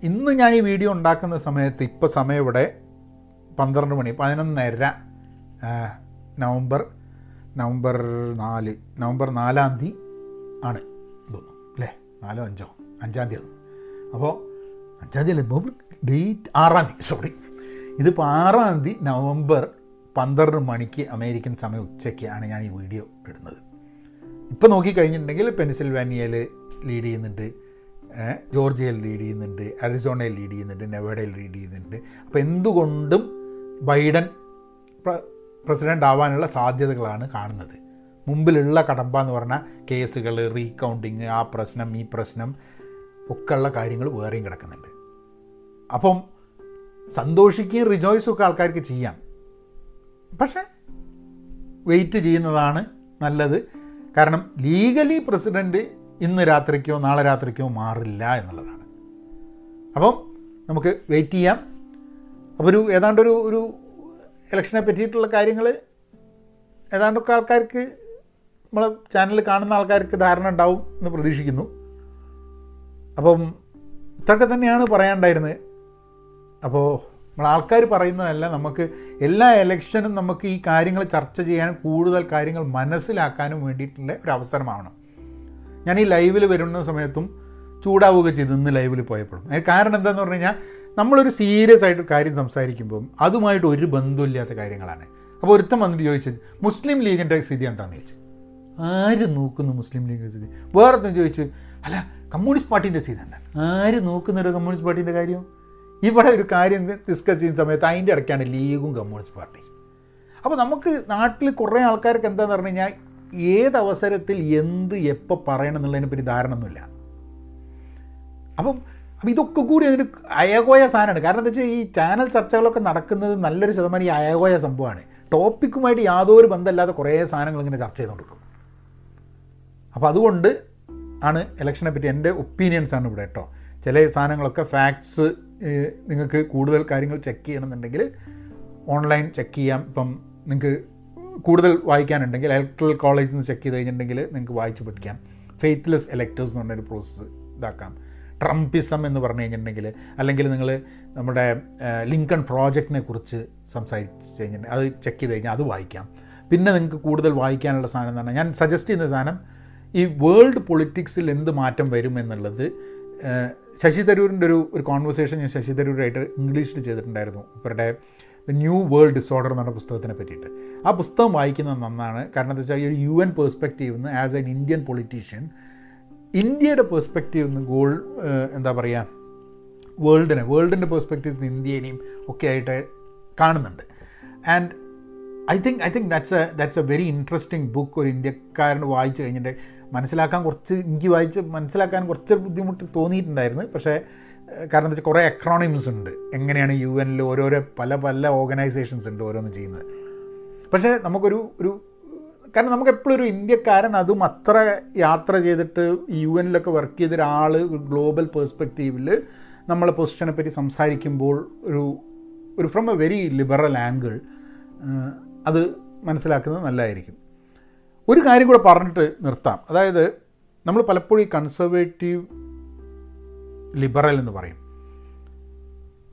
ഇന്ന് ഞാൻ ഈ വീഡിയോ ഉണ്ടാക്കുന്ന സമയത്ത് ഇപ്പോൾ സമയം ഇവിടെ പന്ത്രണ്ട് മണി പതിനൊന്നര നവംബർ നവംബർ നാല് നവംബർ നാലാം തീയതി ആണ് തോന്നുന്നു അല്ലേ? നാലോ അഞ്ചോ? അഞ്ചാം തീയതി അപ്പോൾ അഞ്ചാം തീയതി അല്ലേ? ഇപ്പോൾ ഡേറ്റ് ആറാം തീയതി സോറി ഇതിപ്പോൾ ആറാം തീയതി നവംബർ പന്ത്രണ്ട് മണിക്ക് അമേരിക്കൻ സമയം ഉച്ചയ്ക്കാണ് ഞാൻ ഈ വീഡിയോ ഇടുന്നത്. ഇപ്പോൾ നോക്കിക്കഴിഞ്ഞിട്ടുണ്ടെങ്കിൽ പെൻസിൽവാനിയയിൽ ലീഡ് ചെയ്യുന്നുണ്ട് ജോർജിയയിൽ ലീഡ് ചെയ്യുന്നുണ്ട് അരിസോണയിൽ ലീഡ് ചെയ്യുന്നുണ്ട് നെവഡയിൽ ലീഡ് ചെയ്യുന്നുണ്ട്. അപ്പോൾ എന്തുകൊണ്ടും ബൈഡൻ പ്രസിഡന്റ് ആവാനുള്ള സാധ്യതകളാണ് കാണുന്നത്. മുമ്പിലുള്ള കടമ്പ എന്ന് പറഞ്ഞാൽ കേസുകൾ റീകൗണ്ടിങ് ആ പ്രശ്നം ഈ പ്രശ്നം ഒക്കെ ഉള്ള കാര്യങ്ങൾ വേറെയും കിടക്കുന്നുണ്ട്. അപ്പം സന്തോഷിക്കുകയും റിജോയ്സും ഒക്കെ ആൾക്കാർക്ക് ചെയ്യാം. പക്ഷേ വെയിറ്റ് ചെയ്യുന്നതാണ് നല്ലത്. കാരണം ലീഗലി പ്രസിഡന്റ് ഇന്ന് രാത്രിക്കോ നാളെ രാത്രിക്കോ മാറില്ല എന്നുള്ളതാണ്. അപ്പം നമുക്ക് വെയിറ്റ് ചെയ്യാം. അപ്പോൾ ഒരു ഏതാണ്ടൊരു ഒരു ഇലക്ഷനെ പറ്റിയിട്ടുള്ള കാര്യങ്ങൾ ഏതാണ്ടൊക്കെ ആൾക്കാർക്ക് നമ്മളെ ചാനൽ കാണുന്ന ആൾക്കാർക്ക് ധാരണ ഉണ്ടാവും എന്ന് പ്രതീക്ഷിക്കുന്നു. അപ്പം ഇതൊക്കെ തന്നെയാണ് പറയാനുണ്ടായിരുന്നത്. അപ്പോൾ നമ്മൾ ആൾക്കാർ പറയുന്നതല്ല നമുക്ക് എല്ലാ ഇലക്ഷനും നമുക്ക് ഈ കാര്യങ്ങൾ ചർച്ച ചെയ്യാനും കൂടുതൽ കാര്യങ്ങൾ മനസ്സിലാക്കാനും വേണ്ടിയിട്ടുള്ള ഒരു അവസരമാവണം. ഞാൻ ഈ ലൈവിൽ വരുന്ന സമയത്തും ചൂടാവുക ചെയ്തു ഇന്ന് ലൈവിൽ പോയപ്പോഴും. കാരണം എന്താണെന്ന് പറഞ്ഞു കഴിഞ്ഞാൽ നമ്മളൊരു സീരിയസ് ആയിട്ട് കാര്യം സംസാരിക്കുമ്പം അതുമായിട്ട് ഒരു ബന്ധമില്ലാത്ത കാര്യങ്ങളാണ്. അപ്പോൾ ഒരുത്തം വന്നിട്ട് ചോദിച്ചത് മുസ്ലിം ലീഗിന്റെ സ്ഥിതി എന്താണെന്ന് ചോദിച്ചു? ആര് നോക്കുന്നു മുസ്ലിം ലീഗിന്റെ സ്ഥിതി? വേറെ ചോദിച്ചു അല്ല കമ്മ്യൂണിസ്റ്റ് പാർട്ടീന്റെ സ്ഥിതി എന്താണ്? ആര് നോക്കുന്നൊരു കമ്മ്യൂണിസ്റ്റ് പാർട്ടീന്റെ കാര്യം? ഇവിടെ ഒരു കാര്യം ഡിസ്കസ് ചെയ്യുന്ന സമയത്ത് അതിന്റെ ഇടയ്ക്കാണ് ലീഗും കമ്മ്യൂണിസ്റ്റ് പാർട്ടി. അപ്പോൾ നമുക്ക് നാട്ടിൽ കുറേ ആൾക്കാർക്ക് എന്താന്ന് പറഞ്ഞു കഴിഞ്ഞാൽ ഏത് അവസരത്തിൽ എന്ത് എപ്പോൾ പറയണം എന്നുള്ളതിനെപ്പറ്റി ധാരണ ഒന്നുമില്ല അപ്പം അപ്പം ഇതൊക്കെ കൂടി അതിന് അയകോയ സാധനമാണ്. കാരണം എന്താ വെച്ചാൽ ഈ ചാനൽ ചർച്ചകളൊക്കെ നടക്കുന്നത് നല്ലൊരു ശതമാനം ഈ അയകോയ സംഭവമാണ്. ടോപ്പിക്കുമായിട്ട് യാതൊരു ബന്ധമില്ലാത്ത കുറേ സാധനങ്ങൾ ഇങ്ങനെ ചർച്ച ചെയ്ത് കൊടുക്കും അപ്പോൾ അതുകൊണ്ട് ആണ് ഇലക്ഷനെ പറ്റി എന്റെ ഒപ്പീനിയൻസ് ആണ് ഇവിടെ കേട്ടോ. ചില സാധനങ്ങളൊക്കെ ഫാക്ട്സ് നിങ്ങൾക്ക് കൂടുതൽ കാര്യങ്ങൾ ചെക്ക് ചെയ്യണമെന്നുണ്ടെങ്കിൽ ഓൺലൈൻ ചെക്ക് ചെയ്യാം. ഇപ്പം നിങ്ങൾക്ക് കൂടുതൽ വായിക്കാനുണ്ടെങ്കിൽ ഇലക്ട്രൽ കോളേജിൽ നിന്ന് ചെക്ക് ചെയ്ത് കഴിഞ്ഞിട്ടുണ്ടെങ്കിൽ നിങ്ങൾക്ക് വായിച്ച് പഠിക്കാം. ഫെയ്ത്ത്ലെസ് എലക്ടേഴ്സ് എന്ന് പറഞ്ഞൊരു പ്രോസസ്സ് ഇതാക്കാം. ട്രംപിസം എന്ന് പറഞ്ഞു കഴിഞ്ഞിട്ടുണ്ടെങ്കിൽ അല്ലെങ്കിൽ നിങ്ങൾ നമ്മുടെ ലിങ്കൺ പ്രോജക്റ്റിനെ കുറിച്ച് സംസാരിച്ച് കഴിഞ്ഞിട്ടുണ്ടെങ്കിൽ അത് ചെക്ക് ചെയ്ത് കഴിഞ്ഞാൽ അത് വായിക്കാം. പിന്നെ നിങ്ങൾക്ക് കൂടുതൽ വായിക്കാനുള്ള സാധനം പറഞ്ഞാൽ ഞാൻ സജസ്റ്റ് ചെയ്യുന്ന സാധനം ഈ വേൾഡ് പൊളിറ്റിക്സിൽ എന്ത് മാറ്റം വരും എന്നുള്ളത് ശശി തരൂരിന്റെ ഒരു ഒരു കോൺവെർസേഷൻ ഞാൻ ശശി തരൂരായിട്ട് ഇംഗ്ലീഷിൽ ചെയ്തിട്ടുണ്ടായിരുന്നു. ഇവരുടെ ദ ന്യൂ വേൾഡ് ഡിസോർഡർ എന്ന് പറഞ്ഞ പുസ്തകത്തിനെ പറ്റിയിട്ട്. ആ പുസ്തകം വായിക്കുന്നത് നന്നാണ്. കാരണം എന്താ വെച്ചാൽ ഈ ഒരു യു എൻ പേഴ്സ്പെക്റ്റീവ് നിന്ന് ആസ് എൻ ഇന്ത്യൻ പൊളിറ്റീഷ്യൻ ഇന്ത്യയുടെ പേഴ്സ്പെക്റ്റീവ് നിന്ന് ഗോൾ എന്താ പറയുക വേൾഡിനെ വേൾഡിന്റെ പേഴ്സ്പെക്റ്റീവ്സ് ഇന്ത്യേനെയും ഒക്കെ ആയിട്ട് കാണുന്നുണ്ട്. And I think I think that's a that's a very interesting book ഒരു ഇന്ത്യക്കാരൻ വായിച്ചു കഴിഞ്ഞിട്ട് മനസ്സിലാക്കാൻ കുറച്ച് എനിക്ക് വായിച്ച് മനസ്സിലാക്കാൻ കുറച്ച് ബുദ്ധിമുട്ട് തോന്നിയിട്ടുണ്ടായിരുന്നു. പക്ഷേ കാരണം എന്താ വെച്ചാൽ കുറേ എക്രോണിംസ് ഉണ്ട്. എങ്ങനെയാണ് യു എനിൽ ഓരോരോ പല പല ഓർഗനൈസേഷൻസ് ഉണ്ട് ഓരോന്നും ചെയ്യുന്നത്. പക്ഷേ നമുക്കൊരു ഒരു കാരണം നമുക്ക് എപ്പോഴും ഒരു ഇന്ത്യക്കാരൻ അതും അത്ര യാത്ര ചെയ്തിട്ട് യു എനിലൊക്കെ വർക്ക് ചെയ്ത ഒരാൾ ഗ്ലോബൽ പേഴ്സ്പെക്റ്റീവിൽ നമ്മളെ പൊസിഷനെ പറ്റി സംസാരിക്കുമ്പോൾ ഒരു ഒരു from a very liberal angle അത് മനസ്സിലാക്കുന്നത് നല്ലതായിരിക്കും. ഒരു കാര്യം കൂടെ പറഞ്ഞിട്ട് നിർത്താം. അതായത് നമ്മൾ പലപ്പോഴും ഈ കൺസർവേറ്റീവ് ലിബറൽ എന്ന് പറയും.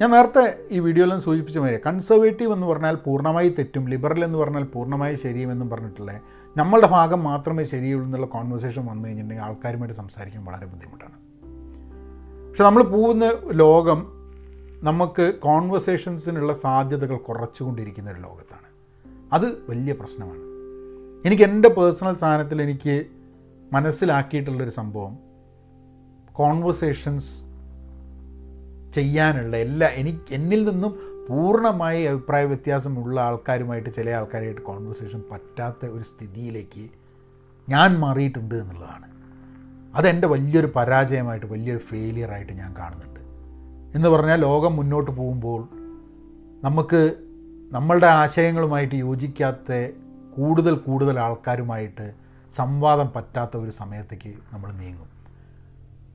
ഞാൻ നേരത്തെ ഈ വീഡിയോയിലും സൂചിപ്പിച്ച മാതിരി കൺസർവേറ്റീവ് എന്ന് പറഞ്ഞാൽ പൂർണമായി തെറ്റും ലിബറൽ എന്ന് പറഞ്ഞാൽ പൂർണമായി ശരിയുമെന്നും പറഞ്ഞിട്ടുള്ള നമ്മളുടെ ഭാഗം മാത്രമേ ശരിയുള്ളൂ എന്നുള്ള കോൺവെർസേഷൻ വന്നു കഴിഞ്ഞിട്ടുണ്ടെങ്കിൽ ആൾക്കാരുമായിട്ട് സംസാരിക്കാൻ വളരെ ബുദ്ധിമുട്ടാണ്. പക്ഷെ നമ്മൾ പോകുന്ന ലോകം നമുക്ക് കോൺവെർസേഷൻസിനുള്ള സാധ്യതകൾ കുറച്ചുകൊണ്ടിരിക്കുന്ന ഒരു ലോകത്താണ്. അത് വലിയ പ്രശ്നമാണ്. എനിക്ക് എന്റെ പേഴ്സണൽ സാധനത്തിൽ എനിക്ക് മനസ്സിലാക്കിയിട്ടുള്ളൊരു സംഭവം കോൺവെർസേഷൻസ് ചെയ്യാനുള്ള എല്ലാ എനിക്ക് എന്നിൽ നിന്നും പൂർണമായി അഭിപ്രായ വ്യത്യാസമുള്ള ആൾക്കാരുമായിട്ട് ചില ആൾക്കാരുമായിട്ട് കോൺവെർസേഷൻ പറ്റാത്ത ഒരു സ്ഥിതിയിലേക്ക് ഞാൻ മാറിയിട്ടുണ്ട് എന്നുള്ളതാണ്. അതെന്റെ വലിയൊരു പരാജയമായിട്ട് വലിയൊരു ഫെയിലിയറായിട്ട് ഞാൻ കാണുന്നുണ്ട്. എന്ന് പറഞ്ഞാൽ ലോകം മുന്നോട്ട് പോകുമ്പോൾ നമുക്ക് നമ്മളുടെ ആശയങ്ങളുമായിട്ട് യോജിക്കാത്ത കൂടുതൽ കൂടുതൽ ആൾക്കാരുമായിട്ട് സംവാദം പറ്റാത്ത ഒരു സമയത്തേക്ക് നമ്മൾ നീങ്ങും.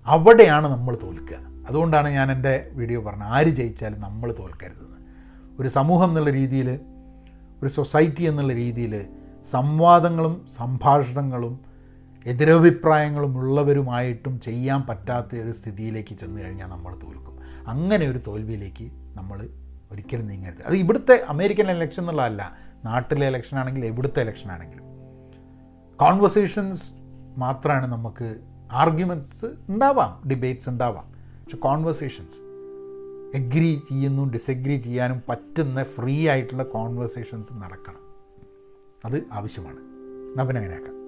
അവിടെയാണ് നമ്മൾ തോൽക്കുക. അതുകൊണ്ടാണ് ഞാൻ എന്റെ വീഡിയോ പറഞ്ഞത് ആര് ജയിച്ചാലും നമ്മൾ തോൽക്കരുതെന്ന്. ഒരു സമൂഹം എന്നുള്ള രീതിയിൽ ഒരു സൊസൈറ്റി എന്നുള്ള രീതിയിൽ സംവാദങ്ങളും സംഭാഷണങ്ങളും എതിരഭിപ്രായങ്ങളും ഉള്ളവരുമായിട്ടും ചെയ്യാൻ പറ്റാത്ത ഒരു സ്ഥിതിയിലേക്ക് ചെന്ന് കഴിഞ്ഞാൽ നമ്മൾ തോൽക്കും. അങ്ങനെ ഒരു തോൽവിയിലേക്ക് നമ്മൾ ഒരിക്കലും നീങ്ങരുത്. അത് ഇവിടുത്തെ അമേരിക്കൻ ഇലക്ഷൻ എന്നുള്ളതല്ല നാട്ടിലെ ഇലക്ഷൻ ആണെങ്കിലും എവിടുത്തെ ഇലക്ഷൻ ആണെങ്കിലും. കോൺവെർസേഷൻസ് മാത്രമാണ് നമുക്ക് ആർഗ്യുമെന്റ്സ് ഉണ്ടാവാം ഡിബേറ്റ്സ് ഉണ്ടാവാം. പക്ഷെ കോൺവെർസേഷൻസ് എഗ്രി ചെയ്യുന്നു ഡിസഗ്രി ചെയ്യാനും പറ്റുന്ന ഫ്രീ ആയിട്ടുള്ള കോൺവെർസേഷൻസ് നടക്കണം. അത് ആവശ്യമാണ്. എന്നാൽ അങ്ങനെയാക്കാം.